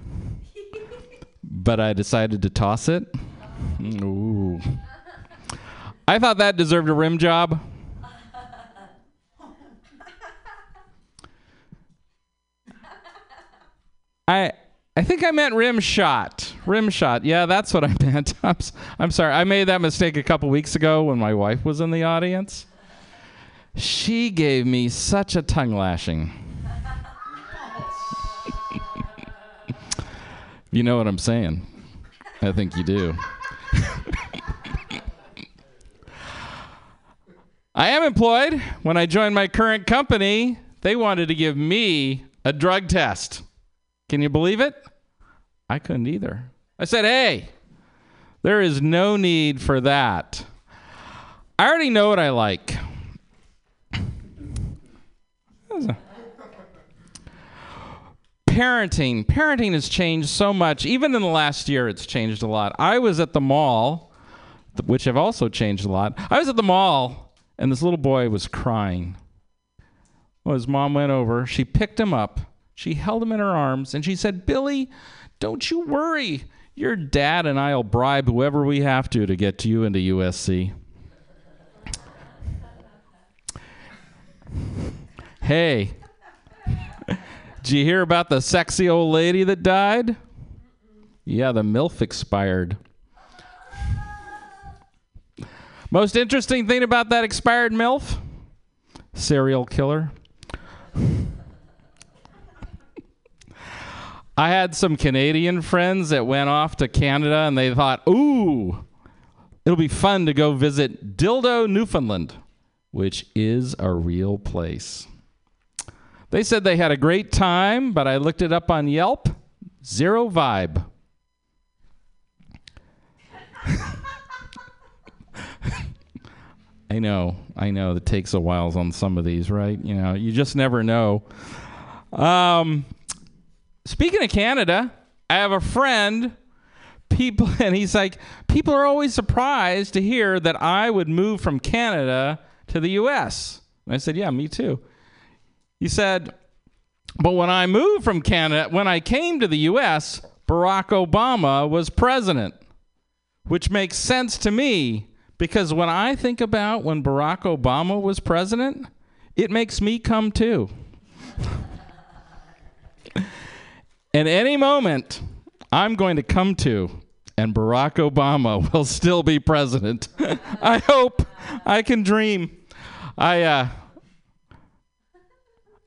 but I decided to toss it. Ooh. I thought that deserved a rim job. I I think I meant rim shot. Rim shot. Yeah, that's what I meant. I'm, I'm sorry. I made that mistake a couple weeks ago when my wife was in the audience. She gave me such a tongue lashing. you know what I'm saying? I think you do. I am employed. When I joined my current company, they wanted to give me a drug test. Can you believe it? I couldn't either. I said, hey, there is no need for that. I already know what I like. Parenting. Parenting has changed so much. Even in the last year, it's changed a lot. I was at the mall, which have also changed a lot. I was at the mall, and this little boy was crying. Well, his mom went over. She picked him up. She held him in her arms, and she said, Billy, don't you worry. Your dad and I'll bribe whoever we have to to get you into USC. Hey, did you hear about the sexy old lady that died? Yeah, the MILF expired. Most interesting thing about that expired MILF? Serial killer. I had some Canadian friends that went off to Canada and they thought, ooh, it'll be fun to go visit Dildo, Newfoundland, which is a real place. They said they had a great time, but I looked it up on Yelp. Zero vibe. I know, I know. It takes a while on some of these, right? You know, you just never know. Um, speaking of Canada, I have a friend. People, and he's like, people are always surprised to hear that I would move from Canada to the U.S. And I said, yeah, me too. He said, but when I moved from Canada, when I came to the U.S., Barack Obama was president, which makes sense to me because when I think about when Barack Obama was president, it makes me come too. In any moment, I'm going to come to, and Barack Obama will still be president. I hope. I can dream. I, uh,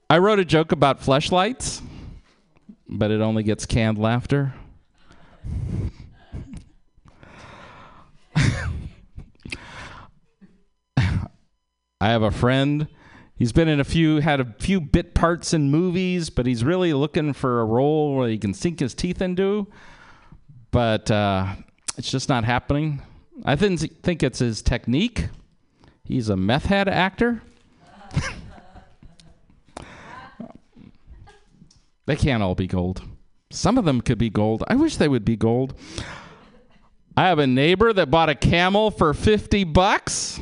I wrote a joke about fleshlights, but it only gets canned laughter. I have a friend He's been in a few, had a few bit parts in movies, but he's really looking for a role where he can sink his teeth into. But uh, it's just not happening. I think think it's his technique. He's a meth head actor. they can't all be gold. Some of them could be gold. I wish they would be gold. I have a neighbor that bought a camel for 50 bucks,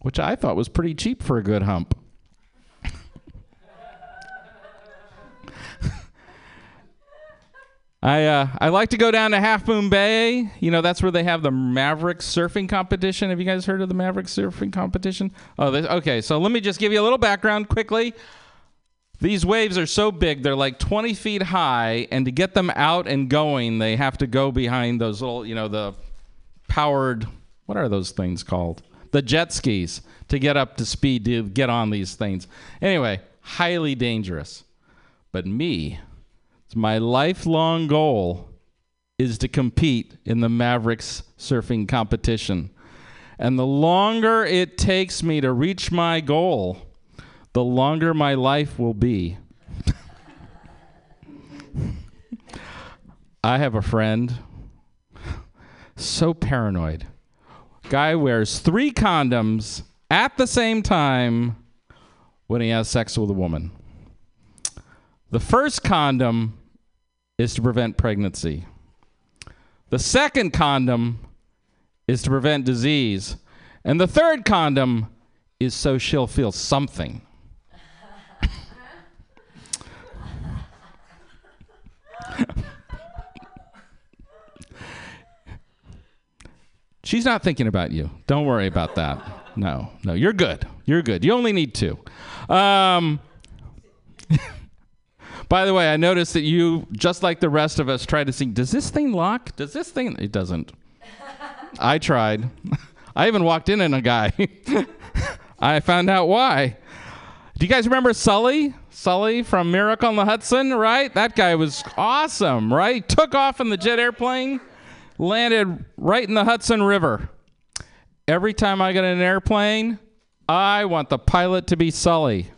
which I thought was pretty cheap for a good hump. I uh, I like to go down to Half Moon Bay. You know, that's where they have the Maverick surfing competition. Have you guys heard of the Maverick surfing competition? Oh, this, okay. So let me just give you a little background quickly. These waves are so big, they're like 20 feet high, and to get them out and going, they have to go behind those little, you know, the powered, what are those things called? The jet skis to get up to speed to get on these things. Anyway, highly dangerous. But me, it's my lifelong goal is to compete in the Mavericks surfing competition. And the longer it takes me to reach my goal, the longer my life will be. I have a friend so paranoid. Guy wears three condoms at the same time when he has sex with a woman. The first condom is to prevent pregnancy. The second condom is to prevent disease. And the third condom is so she'll feel something. She's not thinking about you. Don't worry about that. No, no, you're good. You're good. You only need two. Um, by the way, I noticed that you, just like the rest of us, tried to sing. Does this thing lock? Does this thing? It doesn't. I tried. I even walked in on a guy. I found out why. Do you guys remember Sully? Sully from Miracle on the Hudson, right? That guy was awesome, right? Took off in the jet airplane, landed right in the Hudson River. Every time I get in an airplane, I want the pilot to be Sully.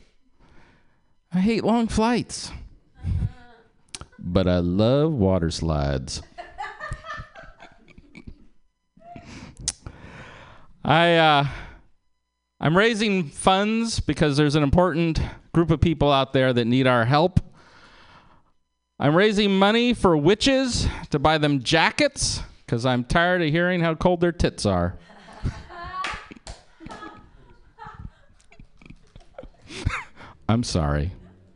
I hate long flights, but I love water slides. I uh, I'm raising funds because there's an important group of people out there that need our help. I'm raising money for witches to buy them jackets because I'm tired of hearing how cold their tits are. I'm sorry.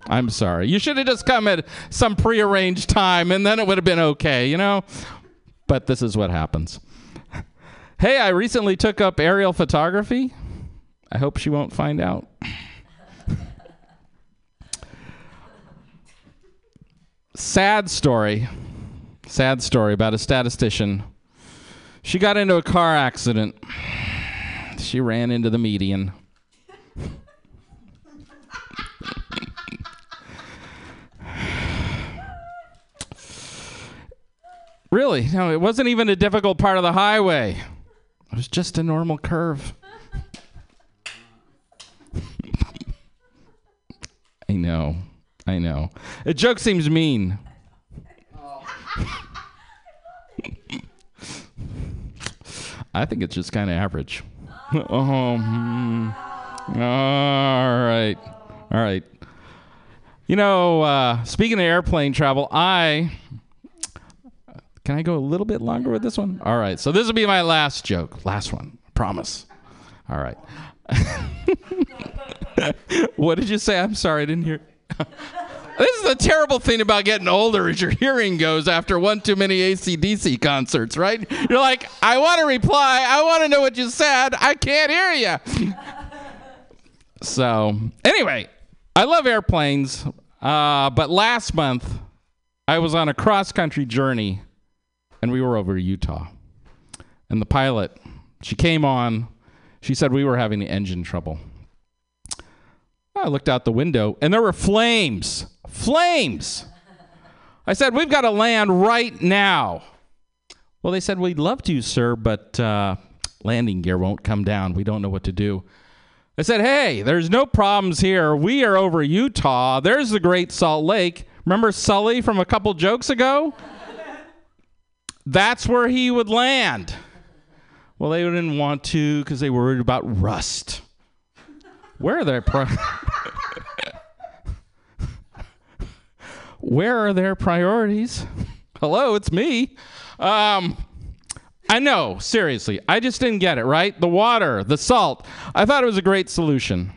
I'm sorry. You should have just come at some prearranged time and then it would have been okay, you know? But this is what happens. Hey, I recently took up aerial photography. I hope she won't find out. Sad story. Sad story about a statistician. She got into a car accident. She ran into the median. Really? No, it wasn't even a difficult part of the highway. It was just a normal curve. I know. I know. A joke seems mean. Oh. I think it's just kind of average. oh, hmm. all right. All right. You know, uh, speaking of airplane travel, I. Can I go a little bit longer with this one? All right. So this will be my last joke. Last one. Promise. All right. what did you say? I'm sorry, I didn't hear. this is the terrible thing about getting older is your hearing goes after one too many ACDC concerts, right? You're like, I want to reply. I want to know what you said. I can't hear you. so, anyway, I love airplanes. Uh, but last month, I was on a cross country journey and we were over Utah. And the pilot, she came on. She said we were having engine trouble. I looked out the window and there were flames. Flames. I said, We've got to land right now. Well, they said, We'd love to, sir, but uh, landing gear won't come down. We don't know what to do. I said, hey, there's no problems here. We are over Utah. There's the Great Salt Lake. Remember Sully from a couple jokes ago? That's where he would land. Well, they didn't want to because they worried about rust. Where are their pri- Where are their priorities? Hello, it's me. Um, I know, seriously. I just didn't get it, right? The water, the salt. I thought it was a great solution.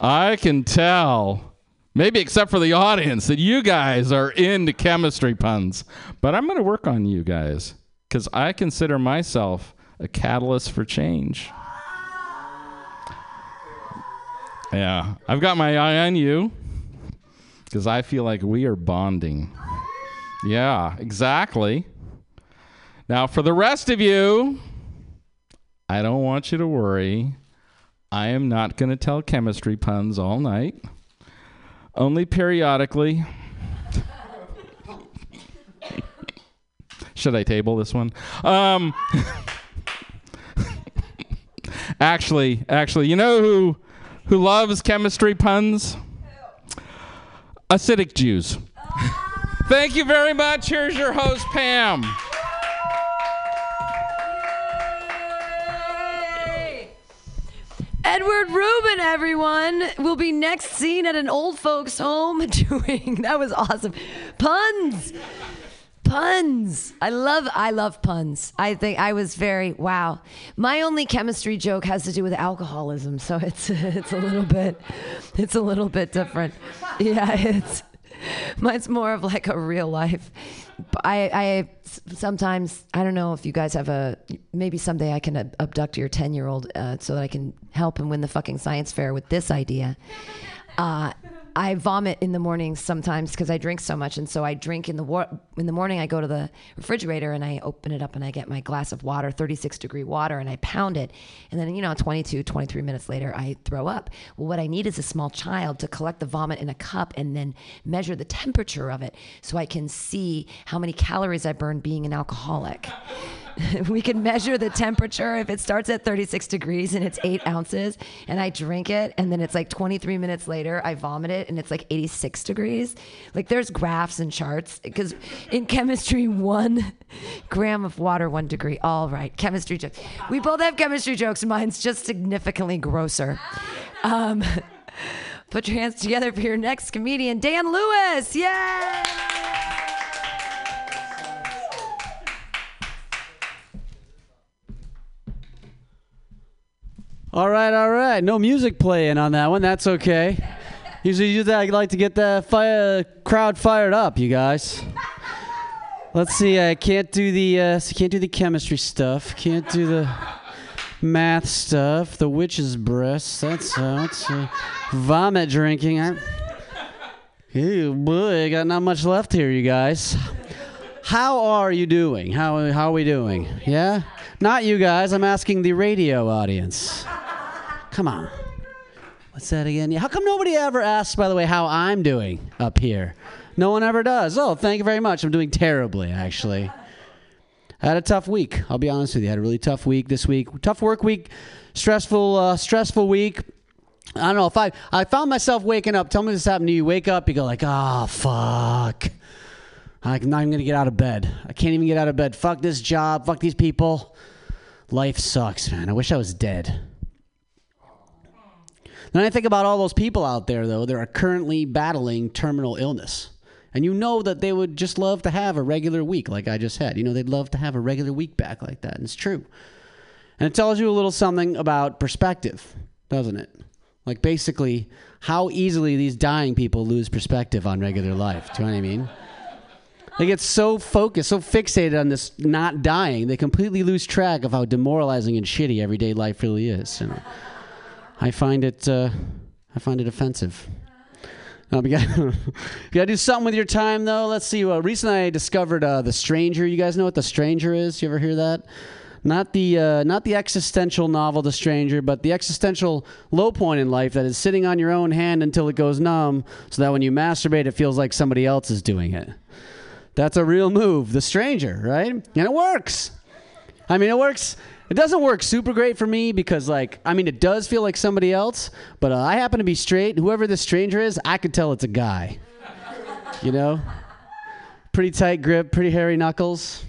I can tell, maybe except for the audience, that you guys are into chemistry puns. But I'm going to work on you guys because I consider myself a catalyst for change. Yeah, I've got my eye on you because I feel like we are bonding. Yeah, exactly. Now, for the rest of you, I don't want you to worry. I am not going to tell chemistry puns all night, only periodically. Should I table this one? Um, actually, actually, you know who who loves chemistry puns? Acidic Jews. Thank you very much. Here's your host, Pam. Edward Rubin, everyone, will be next seen at an old folks' home doing. That was awesome. Puns. Puns. I love I love puns. I think I was very wow. My only chemistry joke has to do with alcoholism, so it's it's a little bit it's a little bit different. Yeah, it's mine's more of like a real life. I I sometimes I don't know if you guys have a maybe someday I can abduct your 10-year-old uh, so that I can help him win the fucking science fair with this idea. Uh, I vomit in the mornings sometimes because I drink so much, and so I drink in the war- in the morning. I go to the refrigerator and I open it up and I get my glass of water, 36 degree water, and I pound it. And then you know, 22, 23 minutes later, I throw up. Well, what I need is a small child to collect the vomit in a cup and then measure the temperature of it, so I can see how many calories I burn being an alcoholic. we can measure the temperature if it starts at 36 degrees and it's eight ounces and i drink it and then it's like 23 minutes later i vomit it and it's like 86 degrees. Like there's graphs and charts because in chemistry one gram of water one degree. All right chemistry jokes. We both have chemistry jokes. Mine's just significantly grosser. Um, put your hands together for your next comedian dan lewis. Yay All right, all right. No music playing on that one. That's okay. Usually, you I like to get the fire, crowd fired up. You guys. Let's see. I can't do the uh, can't do the chemistry stuff. Can't do the math stuff. The witch's breast. That's that's uh, vomit drinking. I, Ew, boy, got not much left here, you guys. How are you doing? How how are we doing? Yeah, not you guys. I'm asking the radio audience. Come on. What's that again? Yeah. How come nobody ever asks, by the way, how I'm doing up here? No one ever does. Oh, thank you very much. I'm doing terribly, actually. I had a tough week. I'll be honest with you. I had a really tough week this week. Tough work week. Stressful, uh, stressful week. I don't know if I I found myself waking up. Tell me this happened to you. Wake up, you go like, oh fuck. I'm not even gonna get out of bed. I can't even get out of bed. Fuck this job. Fuck these people. Life sucks, man. I wish I was dead. Then I think about all those people out there, though, that are currently battling terminal illness. And you know that they would just love to have a regular week like I just had. You know, they'd love to have a regular week back like that. And it's true. And it tells you a little something about perspective, doesn't it? Like basically how easily these dying people lose perspective on regular life. Do you know what I mean? They get so focused, so fixated on this not dying, they completely lose track of how demoralizing and shitty everyday life really is. You know? I find it, uh, I find it offensive. Um, you, gotta, you gotta do something with your time, though. Let's see. Uh, recently, I discovered uh, the Stranger. You guys know what the Stranger is? You ever hear that? Not the uh, not the existential novel, The Stranger, but the existential low point in life that is sitting on your own hand until it goes numb, so that when you masturbate, it feels like somebody else is doing it. That's a real move. The stranger, right? And it works. I mean, it works. It doesn't work super great for me because, like, I mean, it does feel like somebody else, but uh, I happen to be straight. Whoever the stranger is, I could tell it's a guy. You know? Pretty tight grip, pretty hairy knuckles.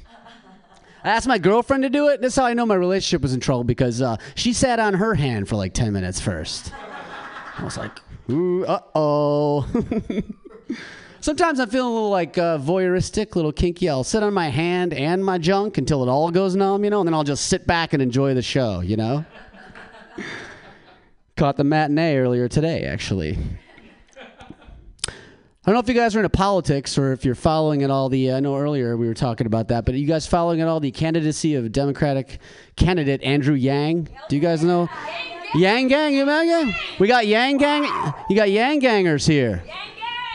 I asked my girlfriend to do it. That's how I know my relationship was in trouble because uh, she sat on her hand for like 10 minutes first. I was like, ooh, uh oh. Sometimes I'm feeling a little like uh, voyeuristic, a little kinky. I'll sit on my hand and my junk until it all goes numb, you know, and then I'll just sit back and enjoy the show, you know? Caught the matinee earlier today, actually. I don't know if you guys are into politics or if you're following at all the. I know earlier we were talking about that, but you guys following at all the candidacy of Democratic candidate Andrew Yang? Do you guys know? Yang Gang, you know? Yeah. We got Yang Gang. You got Yang Gangers here.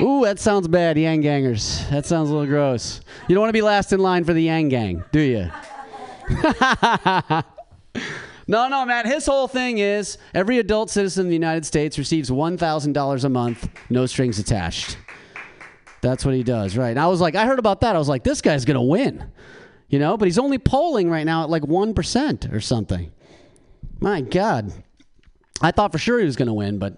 Ooh, that sounds bad, Yang Gangers. That sounds a little gross. You don't want to be last in line for the Yang Gang, do you? no, no, man. His whole thing is every adult citizen in the United States receives $1,000 a month, no strings attached. That's what he does, right? And I was like, I heard about that. I was like, this guy's going to win, you know? But he's only polling right now at like 1% or something. My God. I thought for sure he was going to win, but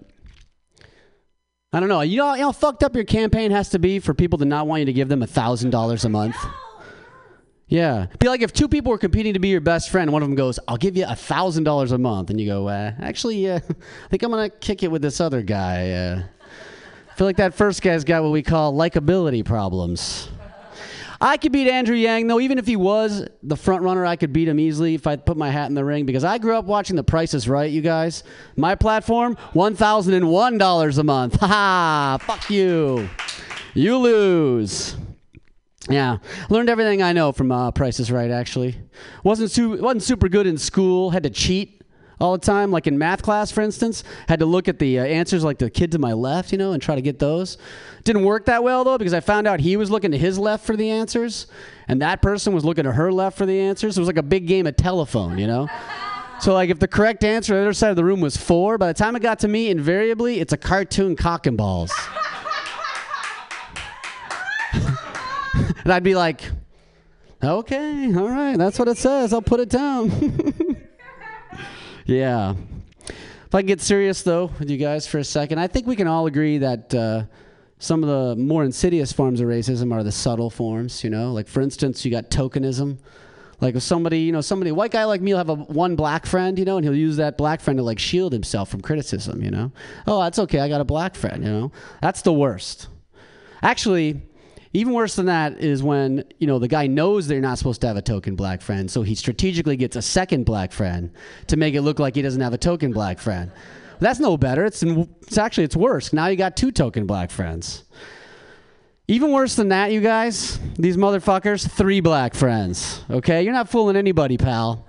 I don't know. You know, you know how fucked up your campaign has to be for people to not want you to give them $1,000 a month? Yeah. Be like if two people were competing to be your best friend, one of them goes, I'll give you $1,000 a month. And you go, uh, actually, uh, I think I'm going to kick it with this other guy. Uh, I feel like that first guy's got what we call likability problems. I could beat Andrew Yang, though. Even if he was the front runner, I could beat him easily if I put my hat in the ring because I grew up watching The Price is Right, you guys. My platform, $1,001 a month. Ha ha! Fuck you. You lose. Yeah, learned everything I know from uh, Price is Right. Actually, wasn't su- wasn't super good in school. Had to cheat all the time. Like in math class, for instance, had to look at the uh, answers like the kid to my left, you know, and try to get those. Didn't work that well though because I found out he was looking to his left for the answers, and that person was looking to her left for the answers. It was like a big game of telephone, you know. So like if the correct answer on the other side of the room was four, by the time it got to me, invariably it's a cartoon cock and balls. and I'd be like, okay, all right, that's what it says. I'll put it down. yeah. If I can get serious though with you guys for a second, I think we can all agree that uh, some of the more insidious forms of racism are the subtle forms. You know, like for instance, you got tokenism. Like if somebody, you know, somebody, white guy like me will have a one black friend, you know, and he'll use that black friend to like shield himself from criticism, you know. Oh, that's okay. I got a black friend, you know. That's the worst. Actually, even worse than that is when, you know, the guy knows they're not supposed to have a token black friend, so he strategically gets a second black friend to make it look like he doesn't have a token black friend. That's no better. It's, it's actually it's worse. Now you got two token black friends. Even worse than that, you guys, these motherfuckers, three black friends. Okay? You're not fooling anybody, pal.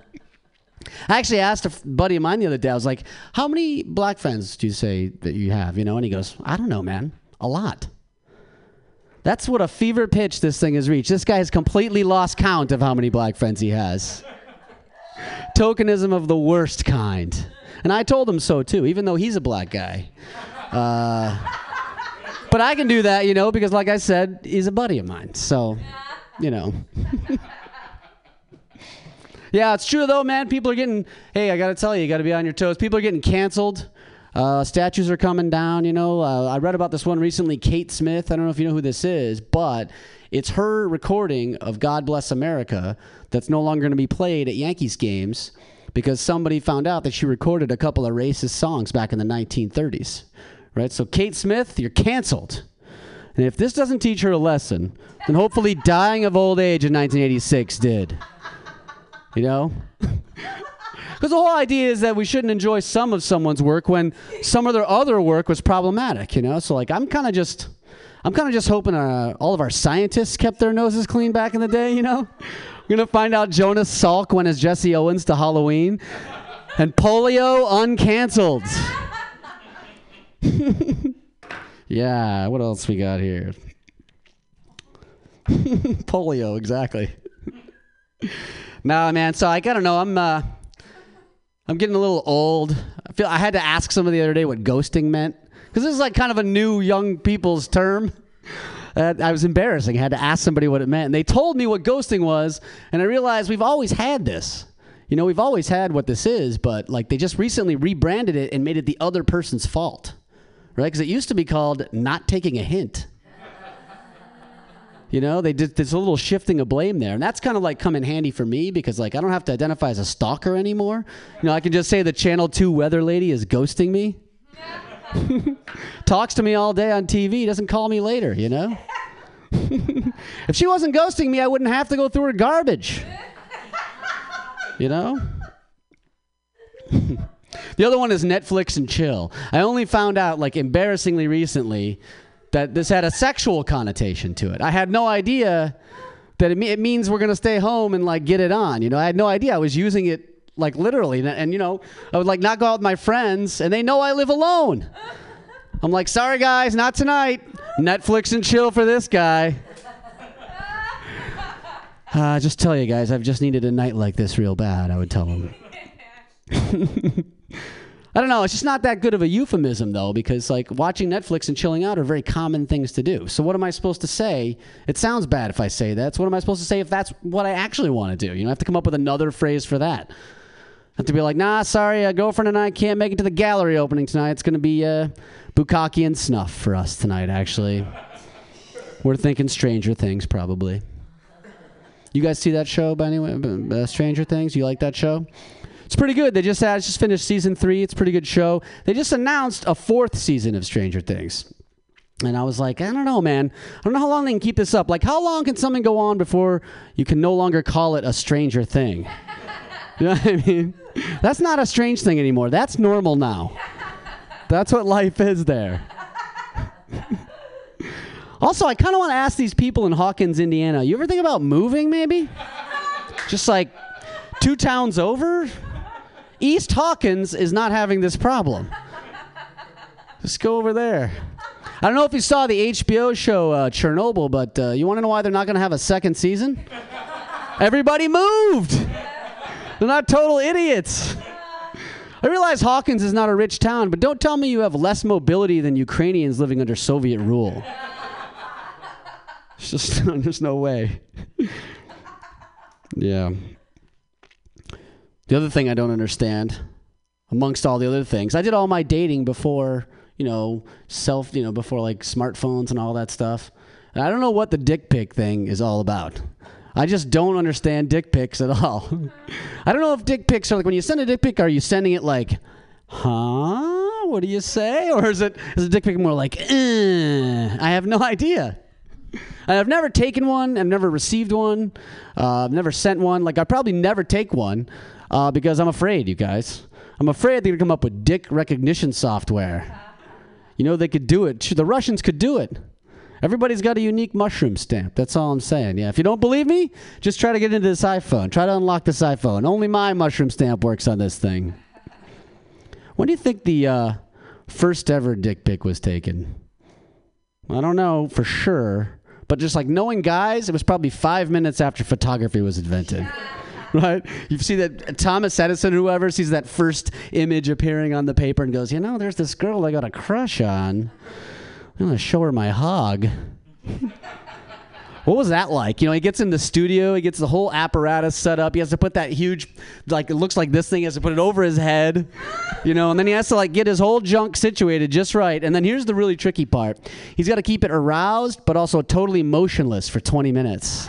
I actually asked a buddy of mine the other day, I was like, How many black friends do you say that you have? You know, and he goes, I don't know, man. A lot. That's what a fever pitch this thing has reached. This guy has completely lost count of how many black friends he has. Tokenism of the worst kind. And I told him so too, even though he's a black guy. Uh, but I can do that, you know, because like I said, he's a buddy of mine. So, you know. yeah, it's true though, man. People are getting, hey, I got to tell you, you got to be on your toes. People are getting canceled. Uh, statues are coming down, you know. Uh, I read about this one recently, Kate Smith. I don't know if you know who this is, but it's her recording of God Bless America that's no longer going to be played at Yankees games because somebody found out that she recorded a couple of racist songs back in the 1930s. Right? So, Kate Smith, you're canceled. And if this doesn't teach her a lesson, then hopefully dying of old age in 1986 did. You know? Because the whole idea is that we shouldn't enjoy some of someone's work when some of their other work was problematic, you know? So, like, I'm kind of just. I'm kind of just hoping uh, all of our scientists kept their noses clean back in the day, you know? We're going to find out Jonas Salk went as Jesse Owens to Halloween and polio uncanceled. yeah, what else we got here? polio, exactly. nah, man. So I gotta know. I'm uh, I'm getting a little old. I feel I had to ask somebody the other day what ghosting meant because this is like kind of a new young people's term. Uh, I was embarrassing. I had to ask somebody what it meant. And they told me what ghosting was, and I realized we've always had this. You know, we've always had what this is, but like they just recently rebranded it and made it the other person's fault, right? Because it used to be called not taking a hint. You know, they did a little shifting of blame there. And that's kind of like come in handy for me because like I don't have to identify as a stalker anymore. You know, I can just say the channel 2 weather lady is ghosting me. Talks to me all day on TV, doesn't call me later, you know? if she wasn't ghosting me, I wouldn't have to go through her garbage. You know? the other one is Netflix and chill. I only found out like embarrassingly recently that this had a sexual connotation to it. I had no idea that it, it means we're gonna stay home and like get it on. You know, I had no idea. I was using it like literally, and, and you know, I would like not go out with my friends, and they know I live alone. I'm like, sorry guys, not tonight. Netflix and chill for this guy. Uh, just tell you guys, I've just needed a night like this real bad. I would tell them. I don't know. It's just not that good of a euphemism, though, because like watching Netflix and chilling out are very common things to do. So what am I supposed to say? It sounds bad if I say that. So what am I supposed to say if that's what I actually want to do? You know, I have to come up with another phrase for that. I have to be like, nah, sorry, a girlfriend and I can't make it to the gallery opening tonight. It's going to be uh, bukkake and snuff for us tonight. Actually, we're thinking Stranger Things probably. You guys see that show by any way? Uh, Stranger Things. You like that show? It's pretty good. They just had just finished season three. It's a pretty good show. They just announced a fourth season of Stranger Things. And I was like, I don't know, man. I don't know how long they can keep this up. Like, how long can something go on before you can no longer call it a stranger thing? you know what I mean? That's not a strange thing anymore. That's normal now. That's what life is there. also, I kind of want to ask these people in Hawkins, Indiana. You ever think about moving, maybe? Just like two towns over? East Hawkins is not having this problem. Just go over there. I don't know if you saw the HBO show uh, Chernobyl, but uh, you want to know why they're not going to have a second season? Everybody moved. They're not total idiots. I realize Hawkins is not a rich town, but don't tell me you have less mobility than Ukrainians living under Soviet rule. It's just there's no way. yeah. The other thing I don't understand, amongst all the other things, I did all my dating before, you know, self, you know, before like smartphones and all that stuff. And I don't know what the dick pic thing is all about. I just don't understand dick pics at all. I don't know if dick pics are like when you send a dick pic, are you sending it like, huh? What do you say? Or is it is a dick pic more like, eh? I have no idea. I've never taken one. I've never received one. Uh, I've never sent one. Like I probably never take one uh, because I'm afraid, you guys. I'm afraid they're gonna come up with dick recognition software. You know they could do it. The Russians could do it. Everybody's got a unique mushroom stamp. That's all I'm saying. Yeah, if you don't believe me, just try to get into this iPhone. Try to unlock this iPhone. Only my mushroom stamp works on this thing. When do you think the uh, first ever dick pic was taken? I don't know for sure, but just like knowing guys, it was probably five minutes after photography was invented. Right? You see that Thomas Edison, whoever, sees that first image appearing on the paper and goes, You know, there's this girl I got a crush on. I'm to show her my hog. What was that like? You know, he gets in the studio, he gets the whole apparatus set up. He has to put that huge, like, it looks like this thing, he has to put it over his head, you know, and then he has to, like, get his whole junk situated just right. And then here's the really tricky part he's got to keep it aroused, but also totally motionless for 20 minutes.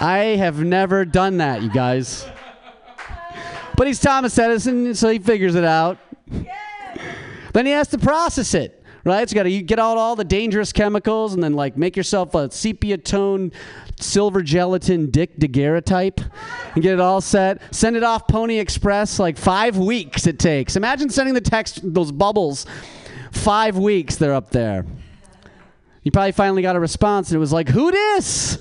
I have never done that, you guys. But he's Thomas Edison, so he figures it out. Then he has to process it right? So you got to get out all the dangerous chemicals and then like make yourself a sepia tone silver gelatin Dick daguerreotype and get it all set. Send it off Pony Express like five weeks it takes. Imagine sending the text those bubbles. Five weeks they're up there. You probably finally got a response and it was like, "Who dis?"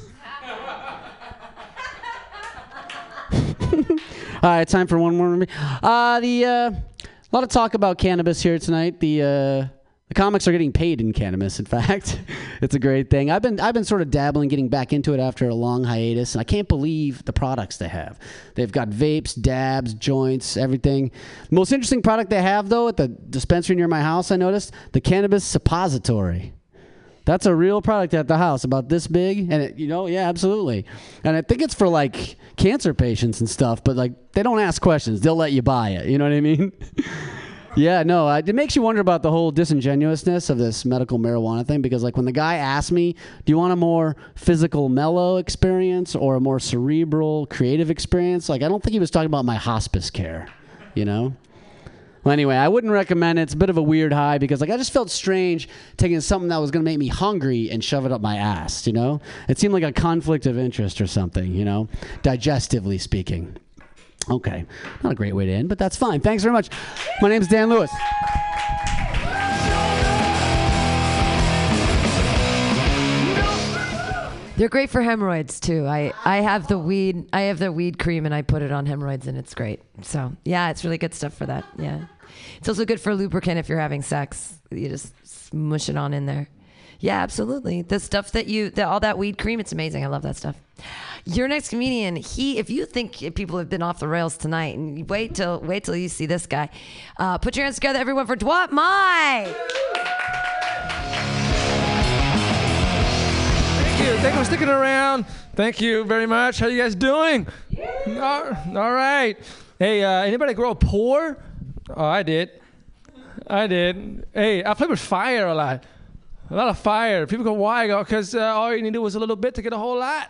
all right, time for one more. Uh, the uh, a lot of talk about cannabis here tonight. The uh, the comics are getting paid in cannabis. In fact, it's a great thing. I've been I've been sort of dabbling, getting back into it after a long hiatus, and I can't believe the products they have. They've got vapes, dabs, joints, everything. The most interesting product they have, though, at the dispensary near my house, I noticed the cannabis suppository. That's a real product at the house, about this big, and it, you know, yeah, absolutely. And I think it's for like cancer patients and stuff, but like they don't ask questions; they'll let you buy it. You know what I mean? yeah, no, I, it makes you wonder about the whole disingenuousness of this medical marijuana thing because, like, when the guy asked me, "Do you want a more physical, mellow experience or a more cerebral, creative experience?" Like, I don't think he was talking about my hospice care. You know. Well, anyway, I wouldn't recommend it. It's a bit of a weird high because, like, I just felt strange taking something that was going to make me hungry and shove it up my ass. You know, it seemed like a conflict of interest or something. You know, digestively speaking. Okay, not a great way to end, but that's fine. Thanks very much. My name's Dan Lewis. They're great for hemorrhoids too. I, I have the weed I have the weed cream and I put it on hemorrhoids and it's great. So yeah, it's really good stuff for that. Yeah, it's also good for lubricant if you're having sex. You just smush it on in there. Yeah, absolutely. The stuff that you the, all that weed cream, it's amazing. I love that stuff. Your next comedian, he if you think people have been off the rails tonight, and wait till wait till you see this guy. Uh, put your hands together, everyone, for Dwat Mai. Thank you. For sticking around. Thank you very much. How are you guys doing? All, all right. Hey, uh, anybody grow poor? Oh, I did. I did. Hey, I played with fire a lot. A lot of fire. People go, why? Because uh, all you needed was a little bit to get a whole lot.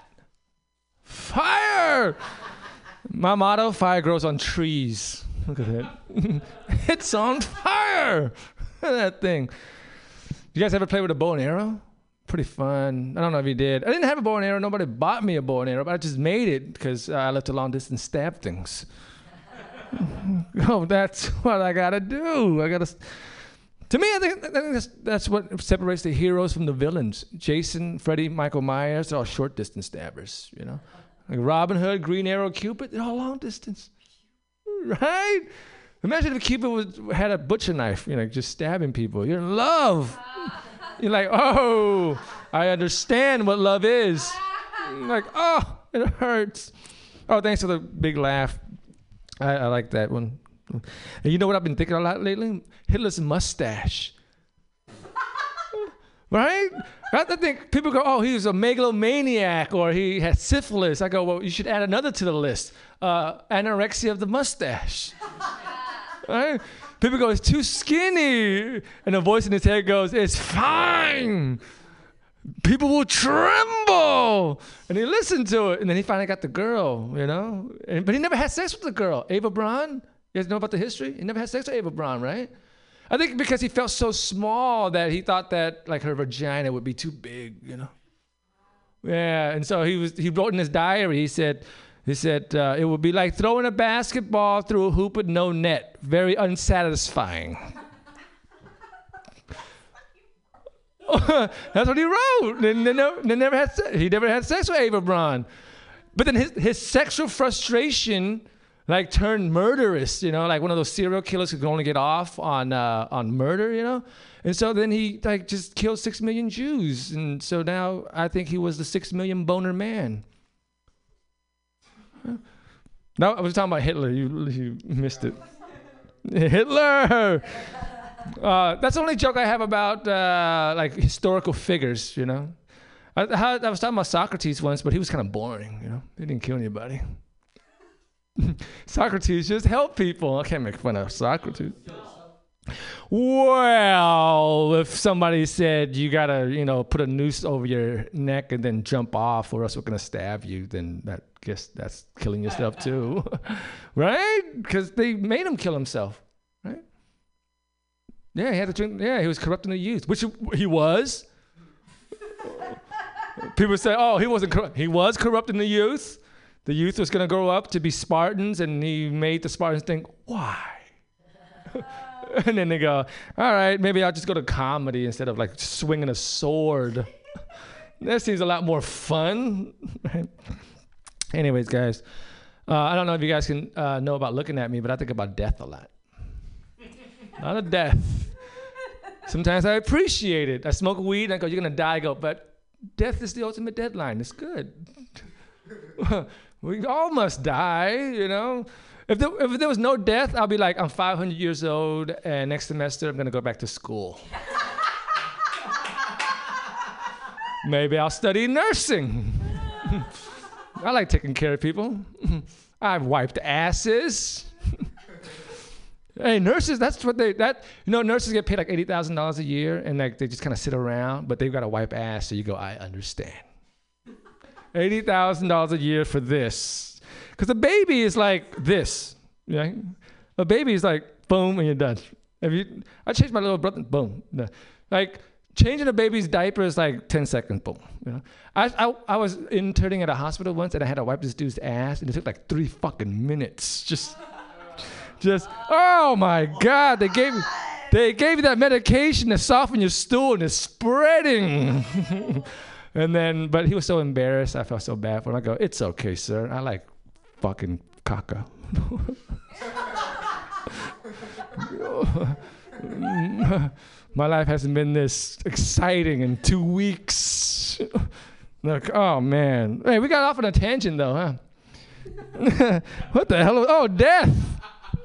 Fire! My motto: Fire grows on trees. Look at that. it's on fire. That thing. You guys ever play with a bow and arrow? Pretty fun. I don't know if you did. I didn't have a bow and arrow. Nobody bought me a bow and arrow, but I just made it because uh, I left a long distance stab things. oh, that's what I gotta do. I gotta. To me, I think, I think that's, that's what separates the heroes from the villains. Jason, Freddy, Michael Myers, they're all short distance stabbers, you know? Like Robin Hood, Green Arrow, Cupid, they're all long distance. Right? Imagine if Cupid was, had a butcher knife, you know, just stabbing people. You're in love. You're like, oh, I understand what love is. like, oh, it hurts. Oh, thanks for the big laugh. I, I like that one. And you know what I've been thinking a lot lately? Hitler's mustache. right? I think people go, oh, he was a megalomaniac or he had syphilis. I go, well, you should add another to the list uh, anorexia of the mustache. right? People go, it's too skinny. And a voice in his head goes, it's fine. People will tremble. And he listened to it. And then he finally got the girl, you know? And, but he never had sex with the girl. Eva Braun, you guys know about the history? He never had sex with Eva Braun, right? I think because he felt so small that he thought that like her vagina would be too big, you know. Yeah, and so he was. He wrote in his diary. He said, he said uh, it would be like throwing a basketball through a hoop with no net. Very unsatisfying. That's what he wrote. They, they never, they never had se- he never had sex with Eva Braun, but then his his sexual frustration like turned murderous, you know, like one of those serial killers who can only get off on uh, on murder, you know. And so then he like just killed six million Jews, and so now I think he was the six million boner man. No, I was talking about Hitler. You you missed it. Hitler. Uh, that's the only joke I have about uh, like historical figures, you know. I, I was talking about Socrates once, but he was kind of boring, you know. He didn't kill anybody. Socrates just helped people. I can't make fun of Socrates. Well, if somebody said you gotta, you know, put a noose over your neck and then jump off, or else we're gonna stab you, then that guess that's killing yourself too, right? Because they made him kill himself, right? Yeah, he had to drink. Yeah, he was corrupting the youth, which he was. People say, "Oh, he wasn't corrupt. He was corrupting the youth." the youth was going to grow up to be Spartans, and he made the Spartans think, why? and then they go, all right, maybe I'll just go to comedy instead of like swinging a sword. that seems a lot more fun. Anyways, guys, uh, I don't know if you guys can uh, know about looking at me, but I think about death a lot. Not a death. Sometimes I appreciate it. I smoke weed and I go, you're to die. I go, but death is the ultimate deadline. It's good. we all must die, you know. If there, if there was no death, I'll be like, I'm 500 years old, and next semester I'm gonna go back to school. Maybe I'll study nursing. I like taking care of people. I've wiped asses. hey, nurses, that's what they that you know, nurses get paid like eighty thousand dollars a year and like they just kind of sit around, but they've got to wipe ass, so you go, I understand. Eighty thousand dollars a year for this. Because a baby is like this. Right? A baby is like boom and you're done. If you I changed my little brother, boom. Like changing a baby's diaper is like 10 seconds, boom. You know? I, I, I was interning at a hospital once and I had to wipe this dude's ass and it took like three fucking minutes. Just, just, oh my God, they gave me, they gave you that medication to soften your stool and it's spreading. and then, but he was so embarrassed. I felt so bad for him. I go, it's okay, sir. I like fucking caca. My life hasn't been this exciting in two weeks. like, oh man. Hey, we got off on a tangent though, huh? what the hell? Oh, death.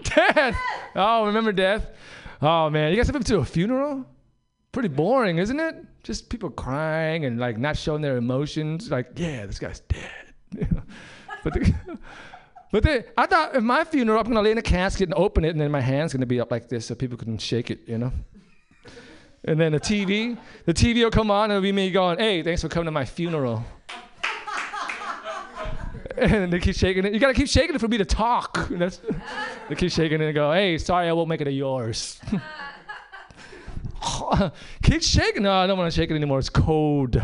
Death. Oh, remember death? Oh man, you guys ever been to a funeral? Pretty boring, isn't it? Just people crying and like not showing their emotions. Like, yeah, this guy's dead. but the, but I thought in my funeral, I'm gonna lay in a casket and open it, and then my hand's gonna be up like this so people can shake it, you know. And then the TV, the TV will come on and it'll be me going, "Hey, thanks for coming to my funeral." and they keep shaking it. You gotta keep shaking it for me to talk. And that's, they keep shaking it and go, "Hey, sorry, I won't make it a yours." keep shaking. No, I don't want to shake it anymore. It's cold.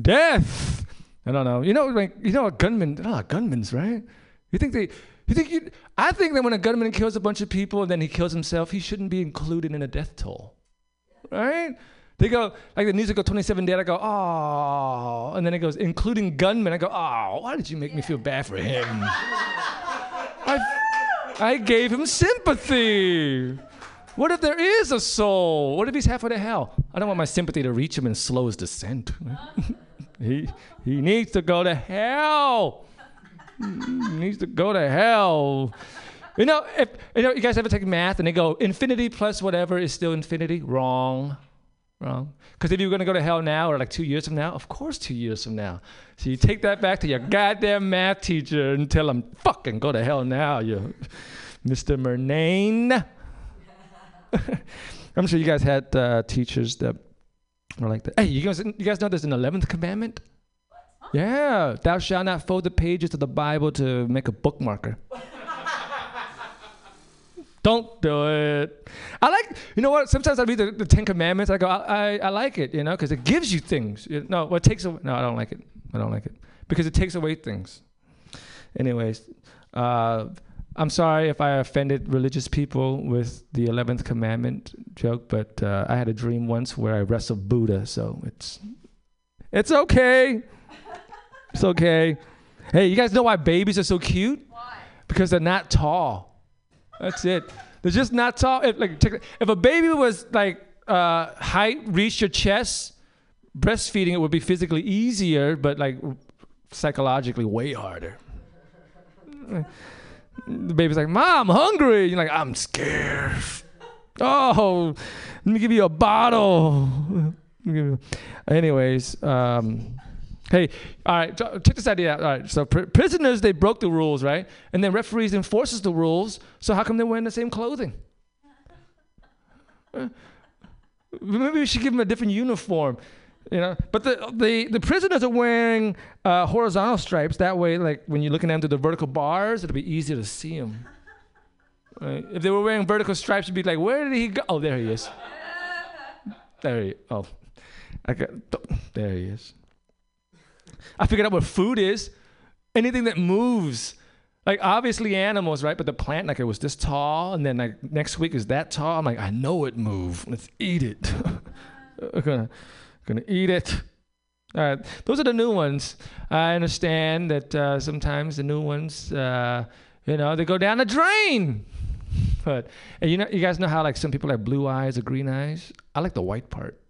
Death. I don't know. You know, like you know, a gunman. Ah, gunmen's right. You think they? You think you? I think that when a gunman kills a bunch of people and then he kills himself, he shouldn't be included in a death toll, right? They go like the music go 27 Dead. I go, oh, and then it goes including gunmen. I go, oh, why did you make me feel bad for him? I, I gave him sympathy. What if there is a soul? What if he's halfway to hell? I don't want my sympathy to reach him and slow his descent. he he needs to go to hell. He needs to go to hell. You know, if you know, you guys ever take math and they go infinity plus whatever is still infinity? Wrong. Wrong. Because if you're going to go to hell now or like two years from now, of course, two years from now. So you take that back to your goddamn math teacher and tell him, fucking go to hell now, you Mr. Murnane. I'm sure you guys had uh, teachers that were like that. Hey, you guys, you guys know there's an 11th commandment? Yeah, thou shalt not fold the pages of the Bible to make a bookmarker. Don't do it. I like, you know what? Sometimes I read the, the Ten Commandments. I go, I, I, I like it, you know, because it gives you things. No, it takes away? No, I don't like it. I don't like it because it takes away things. Anyways, uh, I'm sorry if I offended religious people with the eleventh commandment joke, but uh, I had a dream once where I wrestled Buddha, so it's it's okay. It's okay. Hey, you guys know why babies are so cute? Why? Because they're not tall. That's it. They're just not tall. If like if a baby was like uh, height reached your chest, breastfeeding it would be physically easier, but like psychologically way harder. The baby's like, "Mom, I'm hungry." You're like, "I'm scared." Oh, let me give you a bottle. Let me give you- Anyways, um, hey, all right, check this idea out. All right, so pr- prisoners they broke the rules, right? And then referees enforces the rules. So how come they're wearing the same clothing? Uh, Maybe we should give them a different uniform. You know, but the the, the prisoners are wearing uh, horizontal stripes. That way, like when you're looking down through the vertical bars, it'll be easier to see them. Right? If they were wearing vertical stripes, you'd be like, "Where did he go?" Oh, there he is. There he. Oh, got. There he is. I figured out what food is. Anything that moves. Like obviously animals, right? But the plant, like it was this tall, and then like next week is that tall. I'm like, I know it moved. Let's eat it. Gonna, gonna eat it. All right, those are the new ones. I understand that uh, sometimes the new ones, uh, you know, they go down the drain. But and you know, you guys know how like some people have blue eyes or green eyes. I like the white part.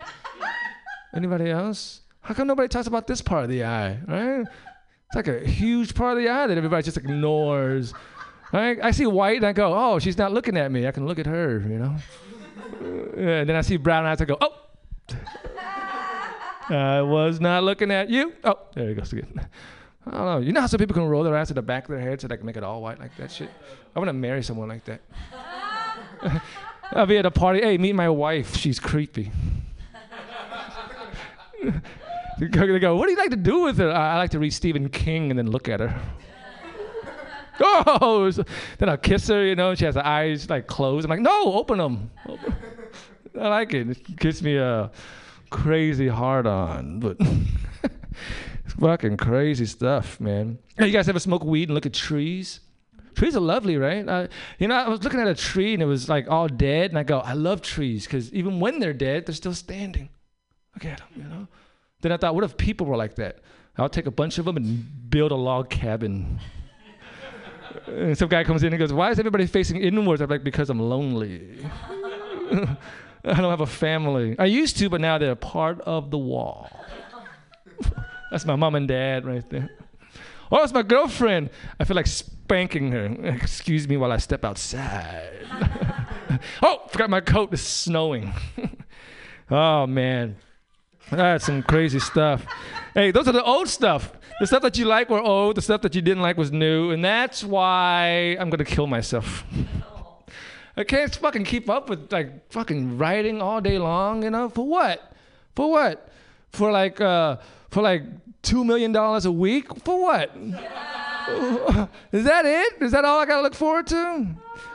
Anybody else? How come nobody talks about this part of the eye, right? It's like a huge part of the eye that everybody just ignores. Right? I see white and I go, oh, she's not looking at me. I can look at her, you know? Uh, and then I see brown eyes, and I go, oh. I was not looking at you. Oh, there he goes again. I don't know. You know how some people can roll their eyes to the back of their head so they can make it all white like that shit? I want to marry someone like that. I'll be at a party. Hey, meet my wife. She's creepy. they go, they go, what do you like to do with her? I like to read Stephen King and then look at her. oh, so- then I'll kiss her, you know, she has her eyes like closed. I'm like, no, open them. I like it. It gives me a crazy hard on, but it's fucking crazy stuff, man. You guys ever smoke weed and look at trees? Trees are lovely, right? Uh, you know, I was looking at a tree and it was like all dead, and I go, I love trees because even when they're dead, they're still standing. Look at them, you know. Then I thought, what if people were like that? I'll take a bunch of them and build a log cabin. and some guy comes in and goes, "Why is everybody facing inwards?" I'm like, "Because I'm lonely." I don't have a family. I used to, but now they're part of the wall. That's my mom and dad right there. Oh, it's my girlfriend. I feel like spanking her. Excuse me while I step outside. oh, forgot my coat. It's snowing. oh man, that's some crazy stuff. Hey, those are the old stuff. The stuff that you like were old. The stuff that you didn't like was new, and that's why I'm gonna kill myself. I can't fucking keep up with like fucking writing all day long, you know? For what? For what? For like uh for like two million dollars a week? For what? Is that it? Is that all I gotta look forward to?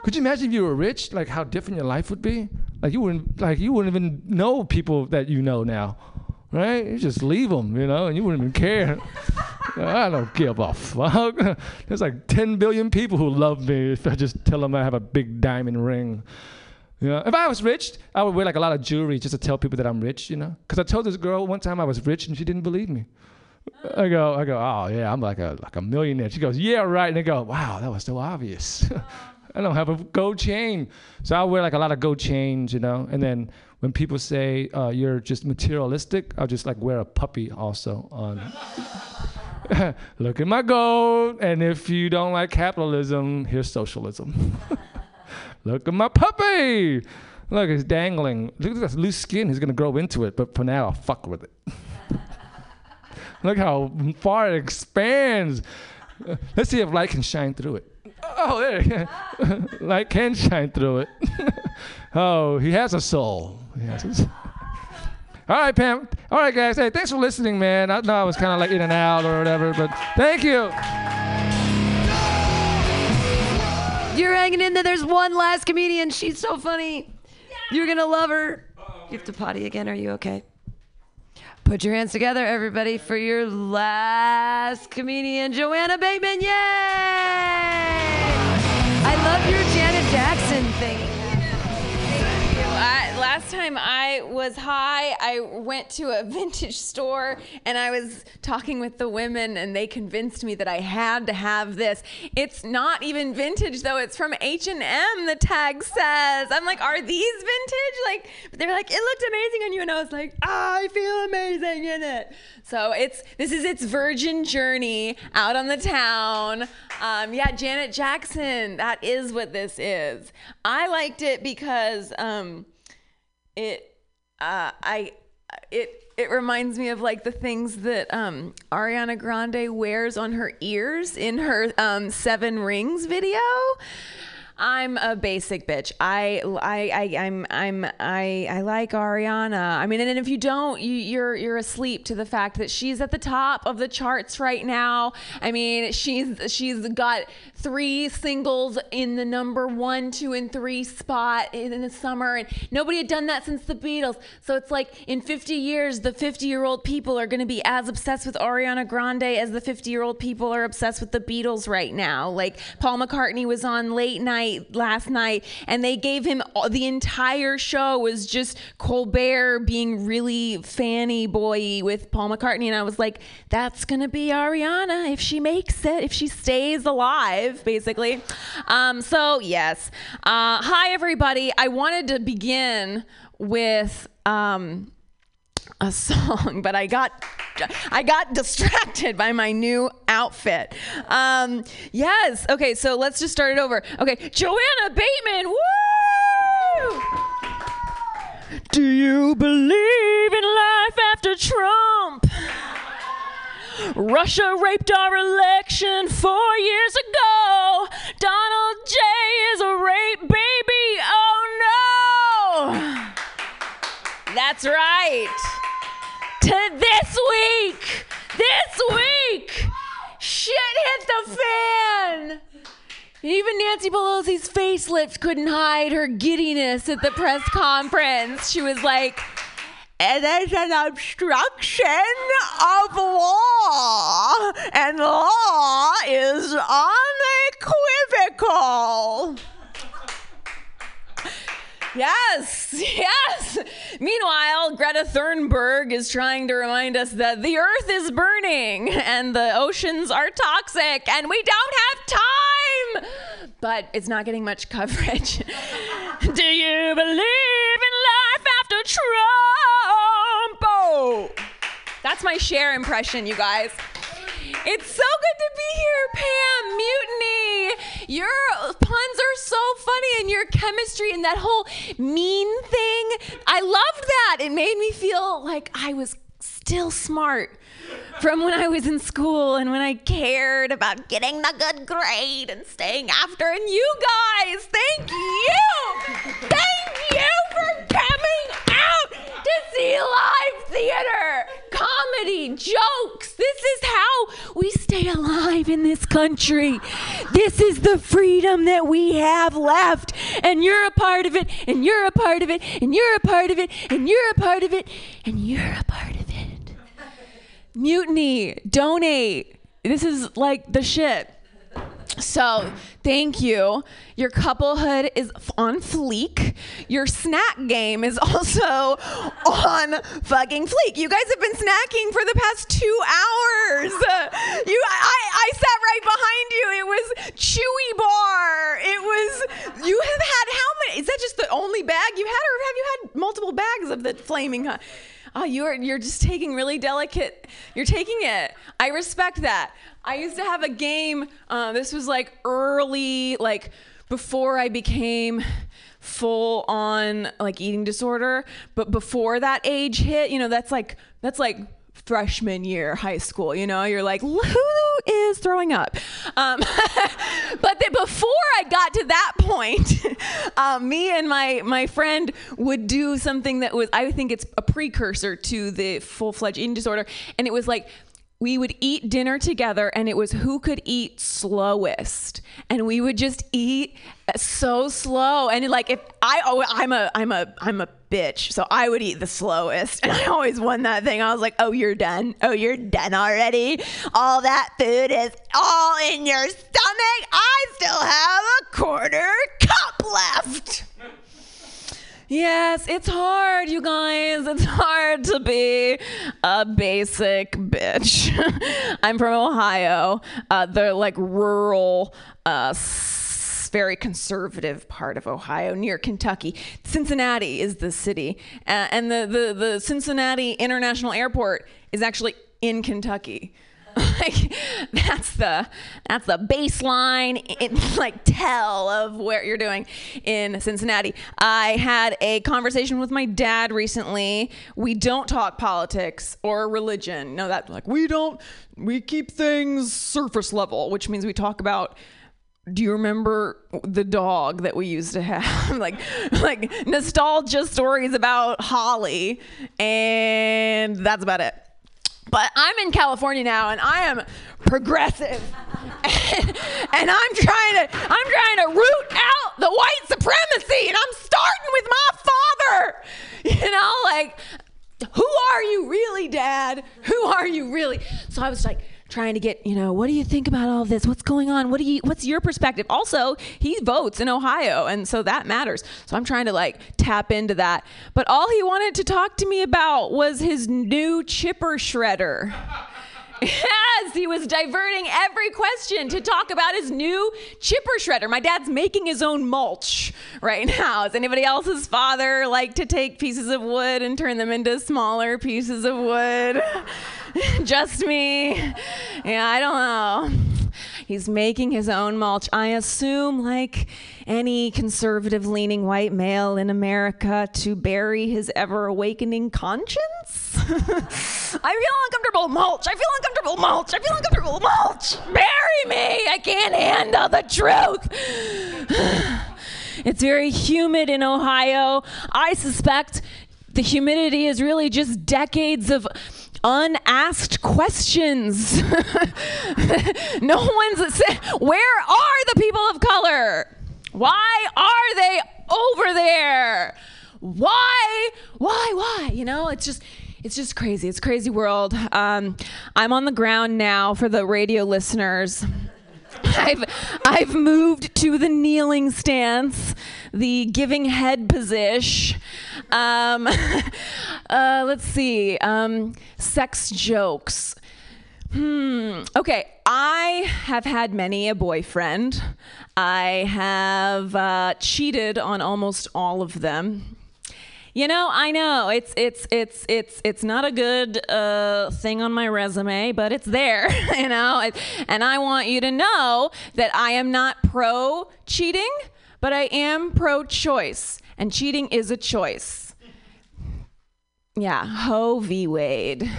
Could you imagine if you were rich, like how different your life would be? Like you wouldn't like you wouldn't even know people that you know now, right? You just leave them, you know, and you wouldn't even care. I don't give a fuck. There's like 10 billion people who love me if I just tell them I have a big diamond ring. You know, if I was rich, I would wear like a lot of jewelry just to tell people that I'm rich, you know? Because I told this girl one time I was rich and she didn't believe me. I go, I go, oh yeah, I'm like a like a millionaire. She goes, yeah, right. And I go, wow, that was so obvious. I don't have a gold chain, so I wear like a lot of gold chains, you know. And then when people say uh, you're just materialistic, I'll just like wear a puppy also on. Look at my gold, and if you don't like capitalism, here's socialism. Look at my puppy. Look, it's dangling. Look at this loose skin. He's gonna grow into it, but for now, I'll fuck with it. Look how far it expands. Let's see if light can shine through it. Oh, oh, there. You go. Light can shine through it. oh, he has a soul. He has a soul. All right, Pam. All right, guys. Hey, thanks for listening, man. I know I was kind of like in and out or whatever, but thank you. You're hanging in there. There's one last comedian. She's so funny. You're gonna love her. You have to potty again. Are you okay? Put your hands together, everybody, for your last comedian, Joanna Bateman. Yay! I love your Janet Jackson last time I was high, I went to a vintage store and I was talking with the women, and they convinced me that I had to have this. It's not even vintage though; it's from H and M. The tag says. I'm like, are these vintage? Like, they're like, it looked amazing on you, and I was like, I feel amazing in it. So it's this is its virgin journey out on the town. Um, yeah, Janet Jackson. That is what this is. I liked it because. Um, it uh, I it it reminds me of like the things that um, Ariana Grande wears on her ears in her um, Seven Rings video. I'm a basic bitch. I I I I'm I'm I I like Ariana. I mean, and if you don't, you, you're you're asleep to the fact that she's at the top of the charts right now. I mean, she's she's got three singles in the number one, two, and three spot in, in the summer, and nobody had done that since the Beatles. So it's like in 50 years, the 50 year old people are going to be as obsessed with Ariana Grande as the 50 year old people are obsessed with the Beatles right now. Like Paul McCartney was on late night last night, and they gave him all, the entire show was just Colbert being really fanny boy with Paul McCartney, and I was like, that's gonna be Ariana if she makes it, if she stays alive, basically. Um, so yes, uh, hi everybody. I wanted to begin with. Um, a song, but I got I got distracted by my new outfit. Um, yes. Okay, so let's just start it over. Okay, Joanna Bateman. Woo! Do you believe in life after Trump? Russia raped our election four years ago. Donald J is a rape baby. Oh no! That's right. To this week, this week, shit hit the fan. Even Nancy Pelosi's facelift couldn't hide her giddiness at the press conference. She was like, it is an obstruction of law, and law is unequivocal. Yes, yes. Meanwhile, Greta Thunberg is trying to remind us that the earth is burning and the oceans are toxic and we don't have time. But it's not getting much coverage. Do you believe in life after Trump? Oh, that's my Cher impression, you guys. It's so good to be here, Pam. Mutiny. Your puns are so funny, and your chemistry and that whole mean thing. I loved that. It made me feel like I was still smart from when I was in school and when I cared about getting the good grade and staying after. And you guys, thank you. Thank you for coming out to see live theater, comedy, jokes. This is how we stay alive in this country. This is the freedom that we have left. And you're a part of it, and you're a part of it, and you're a part of it, and you're a part of it, and you're a part of it. Mutiny, donate. This is like the shit. So, thank you. Your couplehood is on fleek. Your snack game is also on fucking fleek. You guys have been snacking for the past two hours. You, I, I sat right behind you. It was Chewy Bar. It was. You have had how many? Is that just the only bag you had, or have you had multiple bags of the flaming? Hot? Oh, you're you're just taking really delicate. You're taking it. I respect that. I used to have a game. Uh, this was like early, like before I became full on like eating disorder. But before that age hit, you know, that's like that's like freshman year high school. You know, you're like, who is throwing up? Um, but before I got to that point, um, me and my my friend would do something that was I think it's a precursor to the full fledged eating disorder, and it was like we would eat dinner together and it was who could eat slowest. And we would just eat so slow. And like if i oh i'm a i'm a i'm a bitch so i would eat the slowest. And i always won that thing. I was like oh you're done. Oh you're done already. All that food is all in your stomach. I still have a quarter cup left Yes, it's hard, you guys. It's hard to be a basic bitch. I'm from Ohio, uh, the like rural, uh, very conservative part of Ohio near Kentucky. Cincinnati is the city, uh, and the, the the Cincinnati International Airport is actually in Kentucky like that's the that's the baseline in, like tell of where you're doing in Cincinnati. I had a conversation with my dad recently. We don't talk politics or religion. No, that like we don't we keep things surface level, which means we talk about do you remember the dog that we used to have like like nostalgia stories about holly and that's about it but I'm in California now and I am progressive. and I'm trying to I'm trying to root out the white supremacy and I'm starting with my father. You know, like who are you really, dad? Who are you really? So I was like trying to get, you know, what do you think about all this? What's going on? What do you what's your perspective? Also, he votes in Ohio and so that matters. So I'm trying to like tap into that. But all he wanted to talk to me about was his new chipper shredder. Yes, he was diverting every question to talk about his new chipper shredder. My dad's making his own mulch right now. Is anybody else's father like to take pieces of wood and turn them into smaller pieces of wood? Just me. Yeah, I don't know. He's making his own mulch. I assume, like any conservative leaning white male in America, to bury his ever awakening conscience. I feel uncomfortable. Mulch. I feel uncomfortable. Mulch. I feel uncomfortable. Mulch. Bury me. I can't handle the truth. it's very humid in Ohio. I suspect the humidity is really just decades of unasked questions. no one's said, where are the people of color? Why are they over there? Why? Why? Why? You know, it's just it's just crazy. It's crazy world. Um, I'm on the ground now for the radio listeners. I've I've moved to the kneeling stance, the giving head position. Um, uh, let's see. Um, sex jokes. Hmm. Okay. I have had many a boyfriend. I have uh, cheated on almost all of them. You know, I know it's it's it's it's it's not a good uh, thing on my resume, but it's there. You know, and I want you to know that I am not pro cheating, but I am pro choice, and cheating is a choice. Yeah, Ho v Wade.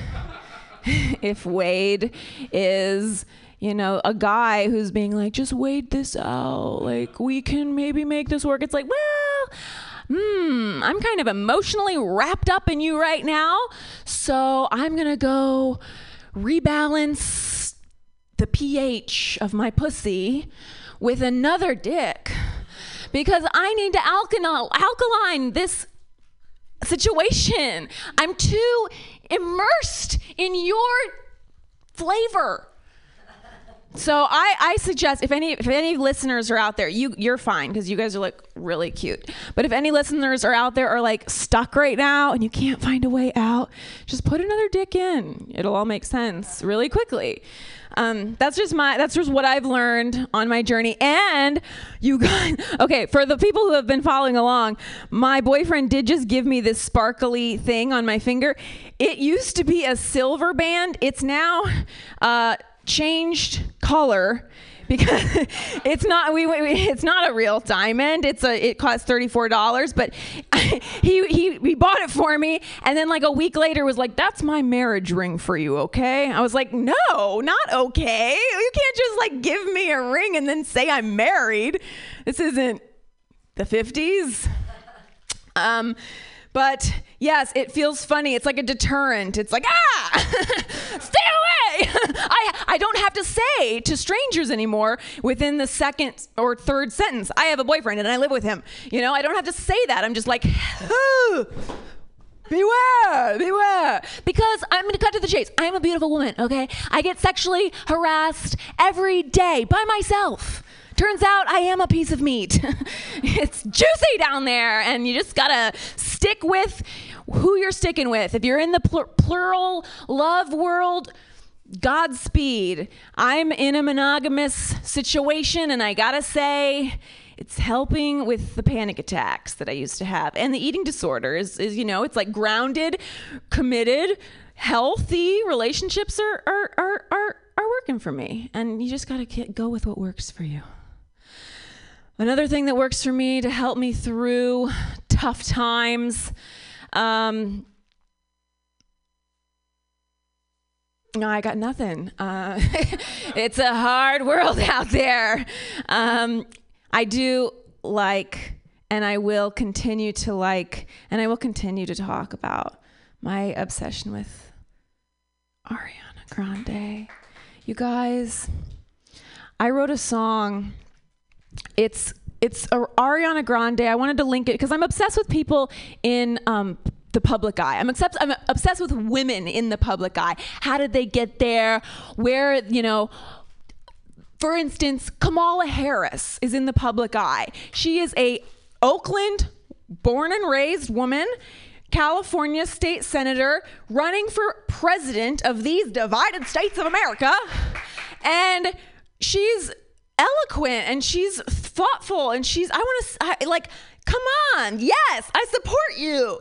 if Wade is you know, a guy who's being like, just wait this out. Like, we can maybe make this work. It's like, well, hmm, I'm kind of emotionally wrapped up in you right now. So I'm going to go rebalance the pH of my pussy with another dick because I need to alkali- alkaline this situation. I'm too immersed in your flavor. So I, I suggest if any if any listeners are out there, you you're fine because you guys are like really cute. But if any listeners are out there are like stuck right now and you can't find a way out, just put another dick in. It'll all make sense really quickly. Um, that's just my that's just what I've learned on my journey. And you guys, okay, for the people who have been following along, my boyfriend did just give me this sparkly thing on my finger. It used to be a silver band. It's now. Uh, changed color because it's not we, we, it's not a real diamond. It's a it costs $34 but he, he he bought it for me. And then like a week later was like that's my marriage ring for you okay? I was like no not okay. You can't just like give me a ring and then say i'm married. This isn't the 50s um but yes, it feels funny. It's like a deterrent. It's like, ah, stay away. I, I don't have to say to strangers anymore within the second or third sentence, I have a boyfriend and I live with him. You know, I don't have to say that. I'm just like, oh, beware, beware. Because I'm going to cut to the chase. I'm a beautiful woman, okay? I get sexually harassed every day by myself. Turns out I am a piece of meat. it's juicy down there, and you just gotta stick with who you're sticking with. If you're in the pl- plural love world, Godspeed. I'm in a monogamous situation, and I gotta say, it's helping with the panic attacks that I used to have. And the eating disorders is, you know, it's like grounded, committed, healthy relationships are, are, are, are, are working for me. And you just gotta go with what works for you. Another thing that works for me to help me through tough times. Um, no, I got nothing. Uh, it's a hard world out there. Um, I do like, and I will continue to like, and I will continue to talk about my obsession with Ariana Grande. You guys, I wrote a song it's it's Ariana Grande. I wanted to link it because I'm obsessed with people in um, the public eye. I'm obsessed. I'm obsessed with women in the public eye. How did they get there? Where you know? For instance, Kamala Harris is in the public eye. She is a Oakland born and raised woman. California state senator running for president of these divided states of America. And she's eloquent and she's thoughtful and she's I want to like come on. Yes, I support you.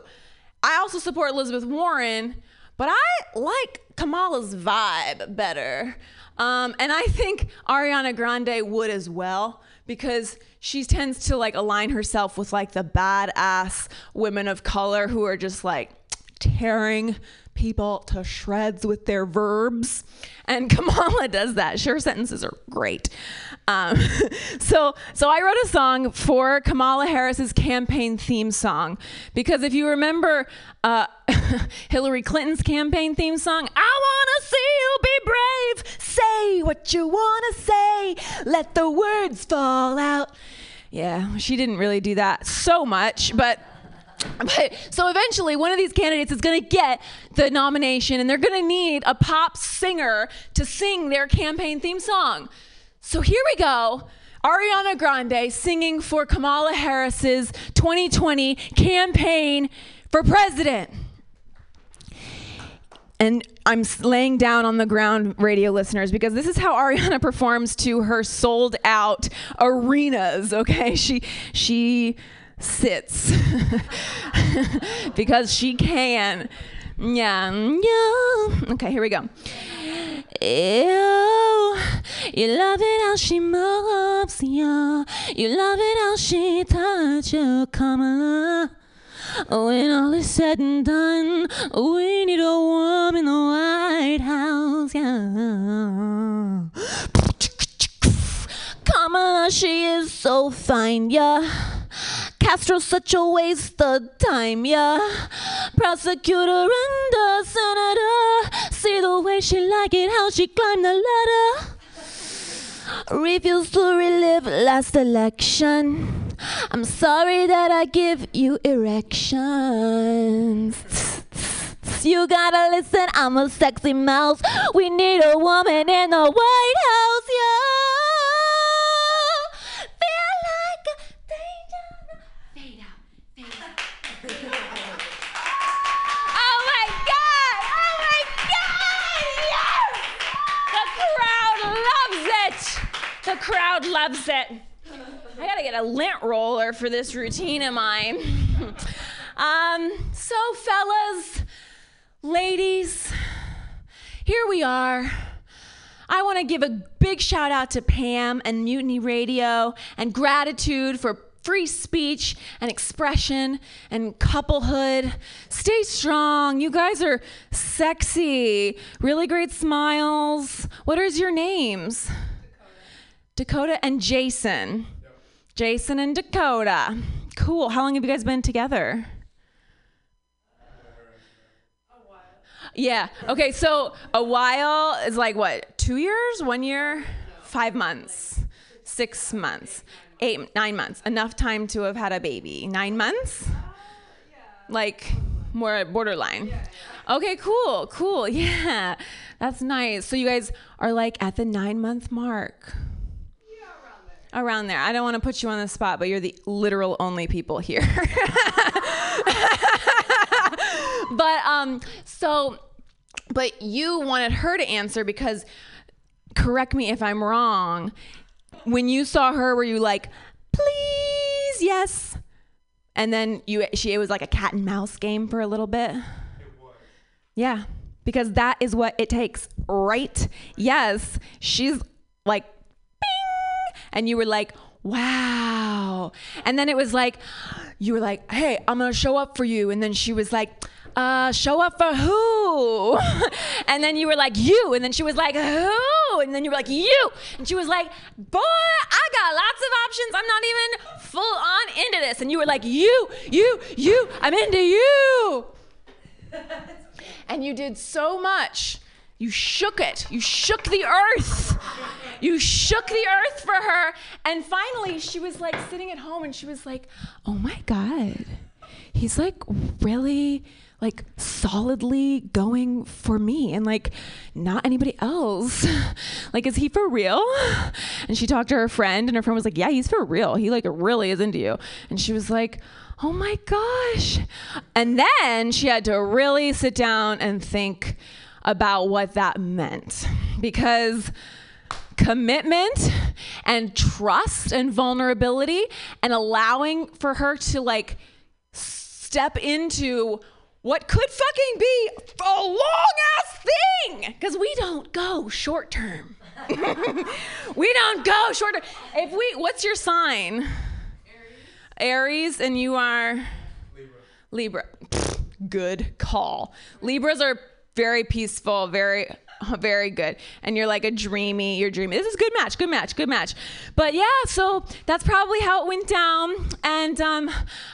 I also support Elizabeth Warren, but I like Kamala's vibe better. Um, and I think Ariana Grande would as well because she tends to like align herself with like the badass women of color who are just like tearing people to shreds with their verbs. And Kamala does that. Her sentences are great. Um, so, so I wrote a song for Kamala Harris's campaign theme song because if you remember uh, Hillary Clinton's campaign theme song, I wanna see you be brave, say what you wanna say, let the words fall out. Yeah, she didn't really do that so much, but but so eventually one of these candidates is going to get the nomination and they're going to need a pop singer to sing their campaign theme song. So here we go. Ariana Grande singing for Kamala Harris's 2020 campaign for president. And I'm laying down on the ground, radio listeners, because this is how Ariana performs to her sold out arenas. Okay, she she sits because she can. Yeah, yeah. Okay, here we go. Ew, you love it how she moves, yeah. You love it how she touches you, Come on. When all is said and done, we need a woman in the White House, yeah. Kamala, she is so fine, yeah. Castro's such a waste of time, yeah. Prosecutor and the senator, see the way she like it, how she climbed the ladder. Refuse to relive last election. I'm sorry that I give you erections. You gotta listen, I'm a sexy mouse. We need a woman in the White House, yeah. Feel like a fade out, fade out, fade out. Oh my God! Oh my God! Yes! The crowd loves it. I gotta get a lint roller for this routine of mine. um, so, fellas, ladies, here we are. I want to give a big shout out to Pam and Mutiny Radio and gratitude for free speech and expression and couplehood. Stay strong. You guys are sexy. Really great smiles. What is your names? Dakota and Jason. Jason and Dakota. Cool. How long have you guys been together? Yeah. Okay. So a while is like what? Two years? One year? Five months? Six months? Eight? Nine months? Enough time to have had a baby? Nine months? Like more borderline. Okay. Cool. Cool. Yeah. That's nice. So you guys are like at the nine month mark. Around there. I don't want to put you on the spot, but you're the literal only people here. but um so but you wanted her to answer because correct me if I'm wrong. When you saw her, were you like, please, yes? And then you she it was like a cat and mouse game for a little bit. Yeah, because that is what it takes, right? Yes, she's like, and you were like, wow. And then it was like, you were like, hey, I'm gonna show up for you. And then she was like, uh, show up for who? and then you were like, you. And then she was like, who? And then you were like, you. And she was like, boy, I got lots of options. I'm not even full on into this. And you were like, you, you, you, I'm into you. and you did so much. You shook it. You shook the earth. You shook the earth for her. And finally, she was like sitting at home and she was like, oh my God, he's like really like solidly going for me and like not anybody else. like, is he for real? And she talked to her friend, and her friend was like, Yeah, he's for real. He like really is into you. And she was like, Oh my gosh. And then she had to really sit down and think about what that meant because commitment and trust and vulnerability and allowing for her to like step into what could fucking be a long ass thing because we don't go short term. we don't go short term. If we, what's your sign? Aries. Aries, and you are Libra. Libra. good call. Libras are very peaceful, very very good. And you're like a dreamy, you're dreamy. This is good match, good match, good match. But yeah, so that's probably how it went down. And um,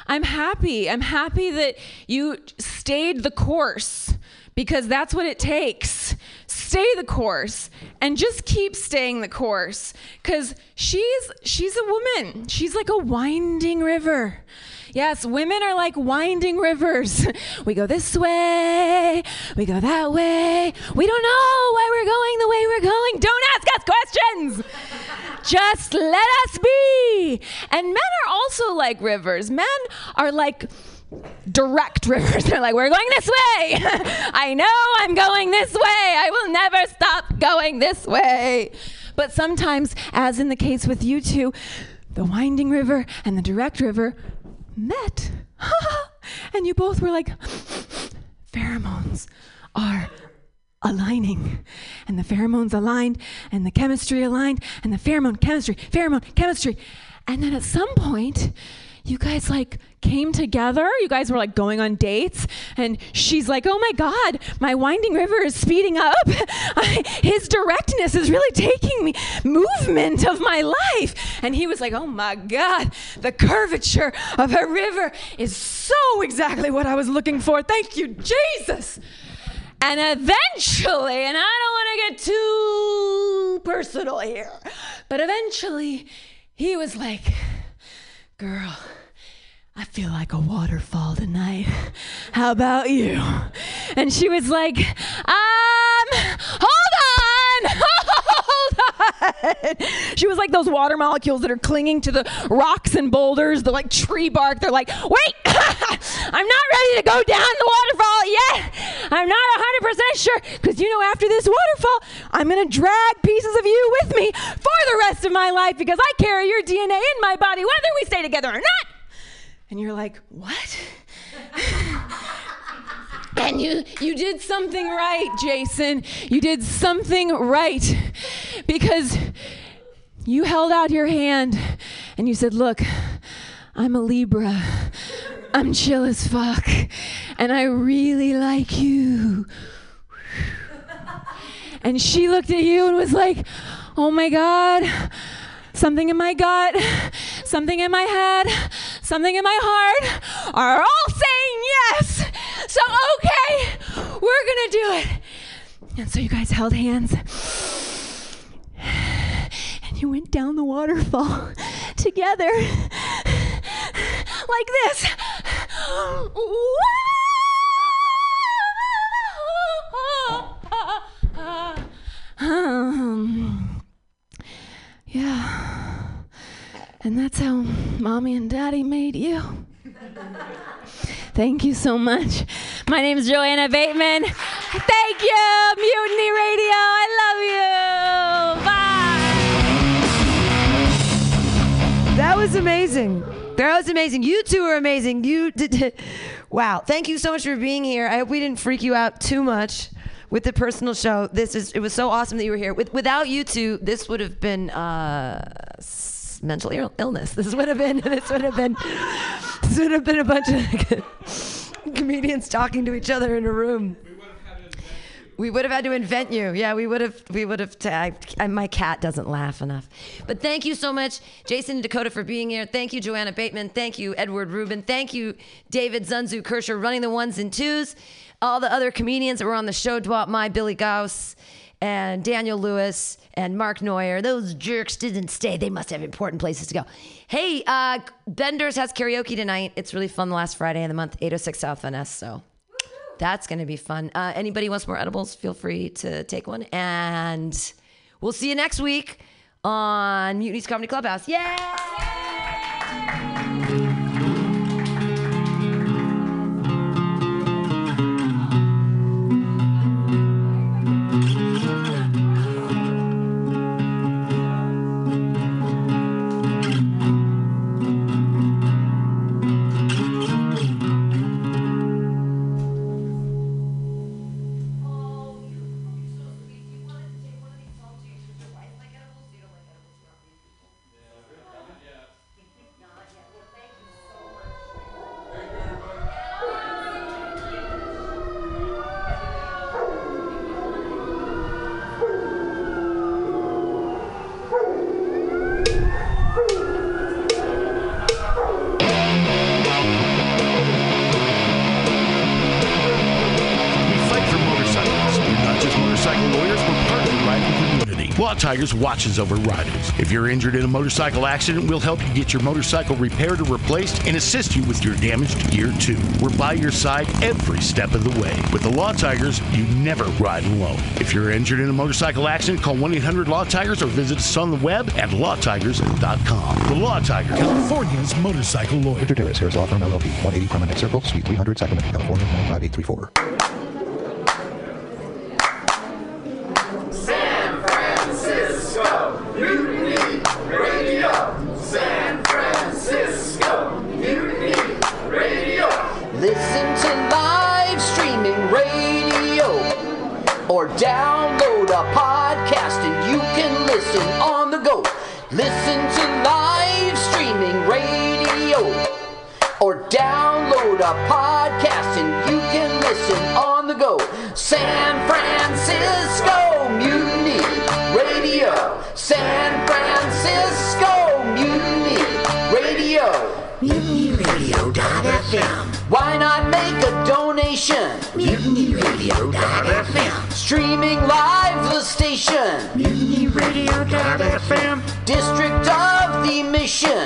I'm happy. I'm happy that you stayed the course because that's what it takes. Stay the course and just keep staying the course cuz she's she's a woman. She's like a winding river. Yes, women are like winding rivers. We go this way, we go that way. We don't know why we're going the way we're going. Don't ask us questions. Just let us be. And men are also like rivers. Men are like direct rivers. They're like, we're going this way. I know I'm going this way. I will never stop going this way. But sometimes, as in the case with you two, the winding river and the direct river met. and you both were like, pheromones are aligning. And the pheromones aligned, and the chemistry aligned, and the pheromone chemistry, pheromone chemistry. And then at some point, you guys like came together. You guys were like going on dates, and she's like, "Oh my God, my winding river is speeding up. His directness is really taking me movement of my life." And he was like, "Oh my God, the curvature of a river is so exactly what I was looking for. Thank you, Jesus." And eventually, and I don't want to get too personal here, but eventually, he was like, Girl, I feel like a waterfall tonight. How about you? And she was like, Um, hold on, hold on. She was like those water molecules that are clinging to the rocks and boulders, the like tree bark. They're like, Wait, I'm not ready to go down the waterfall yet. I'm not 100% sure. Because, you know, after this waterfall, I'm going to drag pieces of you with me for the rest of my life because I carry your DNA in my body, whether we stay together or not. And you're like, What? and you you did something right, Jason. You did something right because you held out your hand and you said, "Look, I'm a Libra. I'm chill as fuck, and I really like you." And she looked at you and was like, "Oh my god, something in my gut, something in my head, something in my heart are all saying yes. So, okay, we're gonna do it. And so you guys held hands. And you went down the waterfall together like this. Um, yeah. And that's how mommy and daddy made you. Thank you so much. My name is Joanna Bateman. Thank you, Mutiny Radio. I love you. Bye. That was amazing. That was amazing. You two are amazing. You did. Wow. Thank you so much for being here. I hope we didn't freak you out too much with the personal show. This is. It was so awesome that you were here. With, without you two, this would have been uh, mental Ill- illness. This would have been. This would have been. This would have been a bunch of comedians talking to each other in a room. We would have had to invent you. Yeah, we would have. We would have. T- I, I, my cat doesn't laugh enough. But thank you so much, Jason and Dakota, for being here. Thank you, Joanna Bateman. Thank you, Edward Rubin. Thank you, David Zunzu Kirscher, running the ones and twos. All the other comedians that were on the show, Dwalt My, Billy Gauss, and Daniel Lewis, and Mark Neuer. Those jerks didn't stay. They must have important places to go. Hey, uh, Benders has karaoke tonight. It's really fun the last Friday of the month, 806 South Ness. So that's going to be fun. Uh, anybody wants more edibles, feel free to take one. And we'll see you next week on Mutiny's Comedy Clubhouse. Yay! Tigers watches over riders. If you're injured in a motorcycle accident, we'll help you get your motorcycle repaired or replaced and assist you with your damaged gear too. We're by your side every step of the way. With the Law Tigers, you never ride alone. If you're injured in a motorcycle accident, call 1 800 Law Tigers or visit us on the web at lawtigers.com. The Law Tigers, California's motorcycle lawyer. Victor Terrace, Harris Law Firm LLP, 180 Promenade Circle, Suite 300, Sacramento, California, 95834.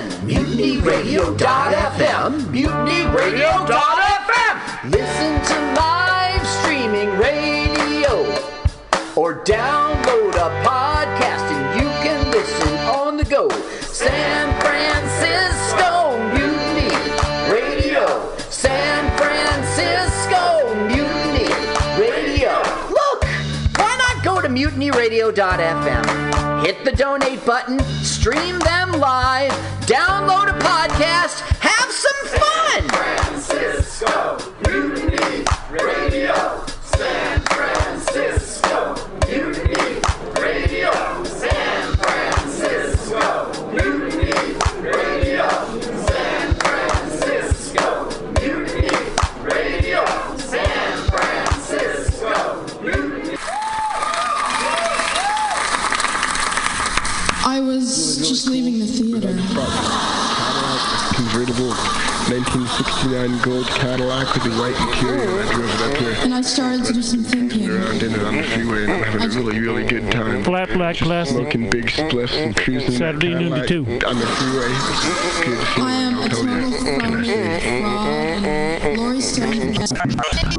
Mission. MutinyRadio.fm. MutinyRadio.fm. Listen to live streaming radio or download a podcast and you can listen on the go. San Francisco Mutiny Radio. San Francisco Mutiny Radio. Look, why not go to mutinyradio.fm? The donate button, stream them live, download a podcast, have some fun. Francisco Cadillac with the white interior. I drove it up here. And I started to do some thinking. Around in it on the freeway and I'm having a really, really good time. Flat black classic. Smoking big spliffs and cruising that Saturday noon to Cadillac two. on the freeway. Good to see I am a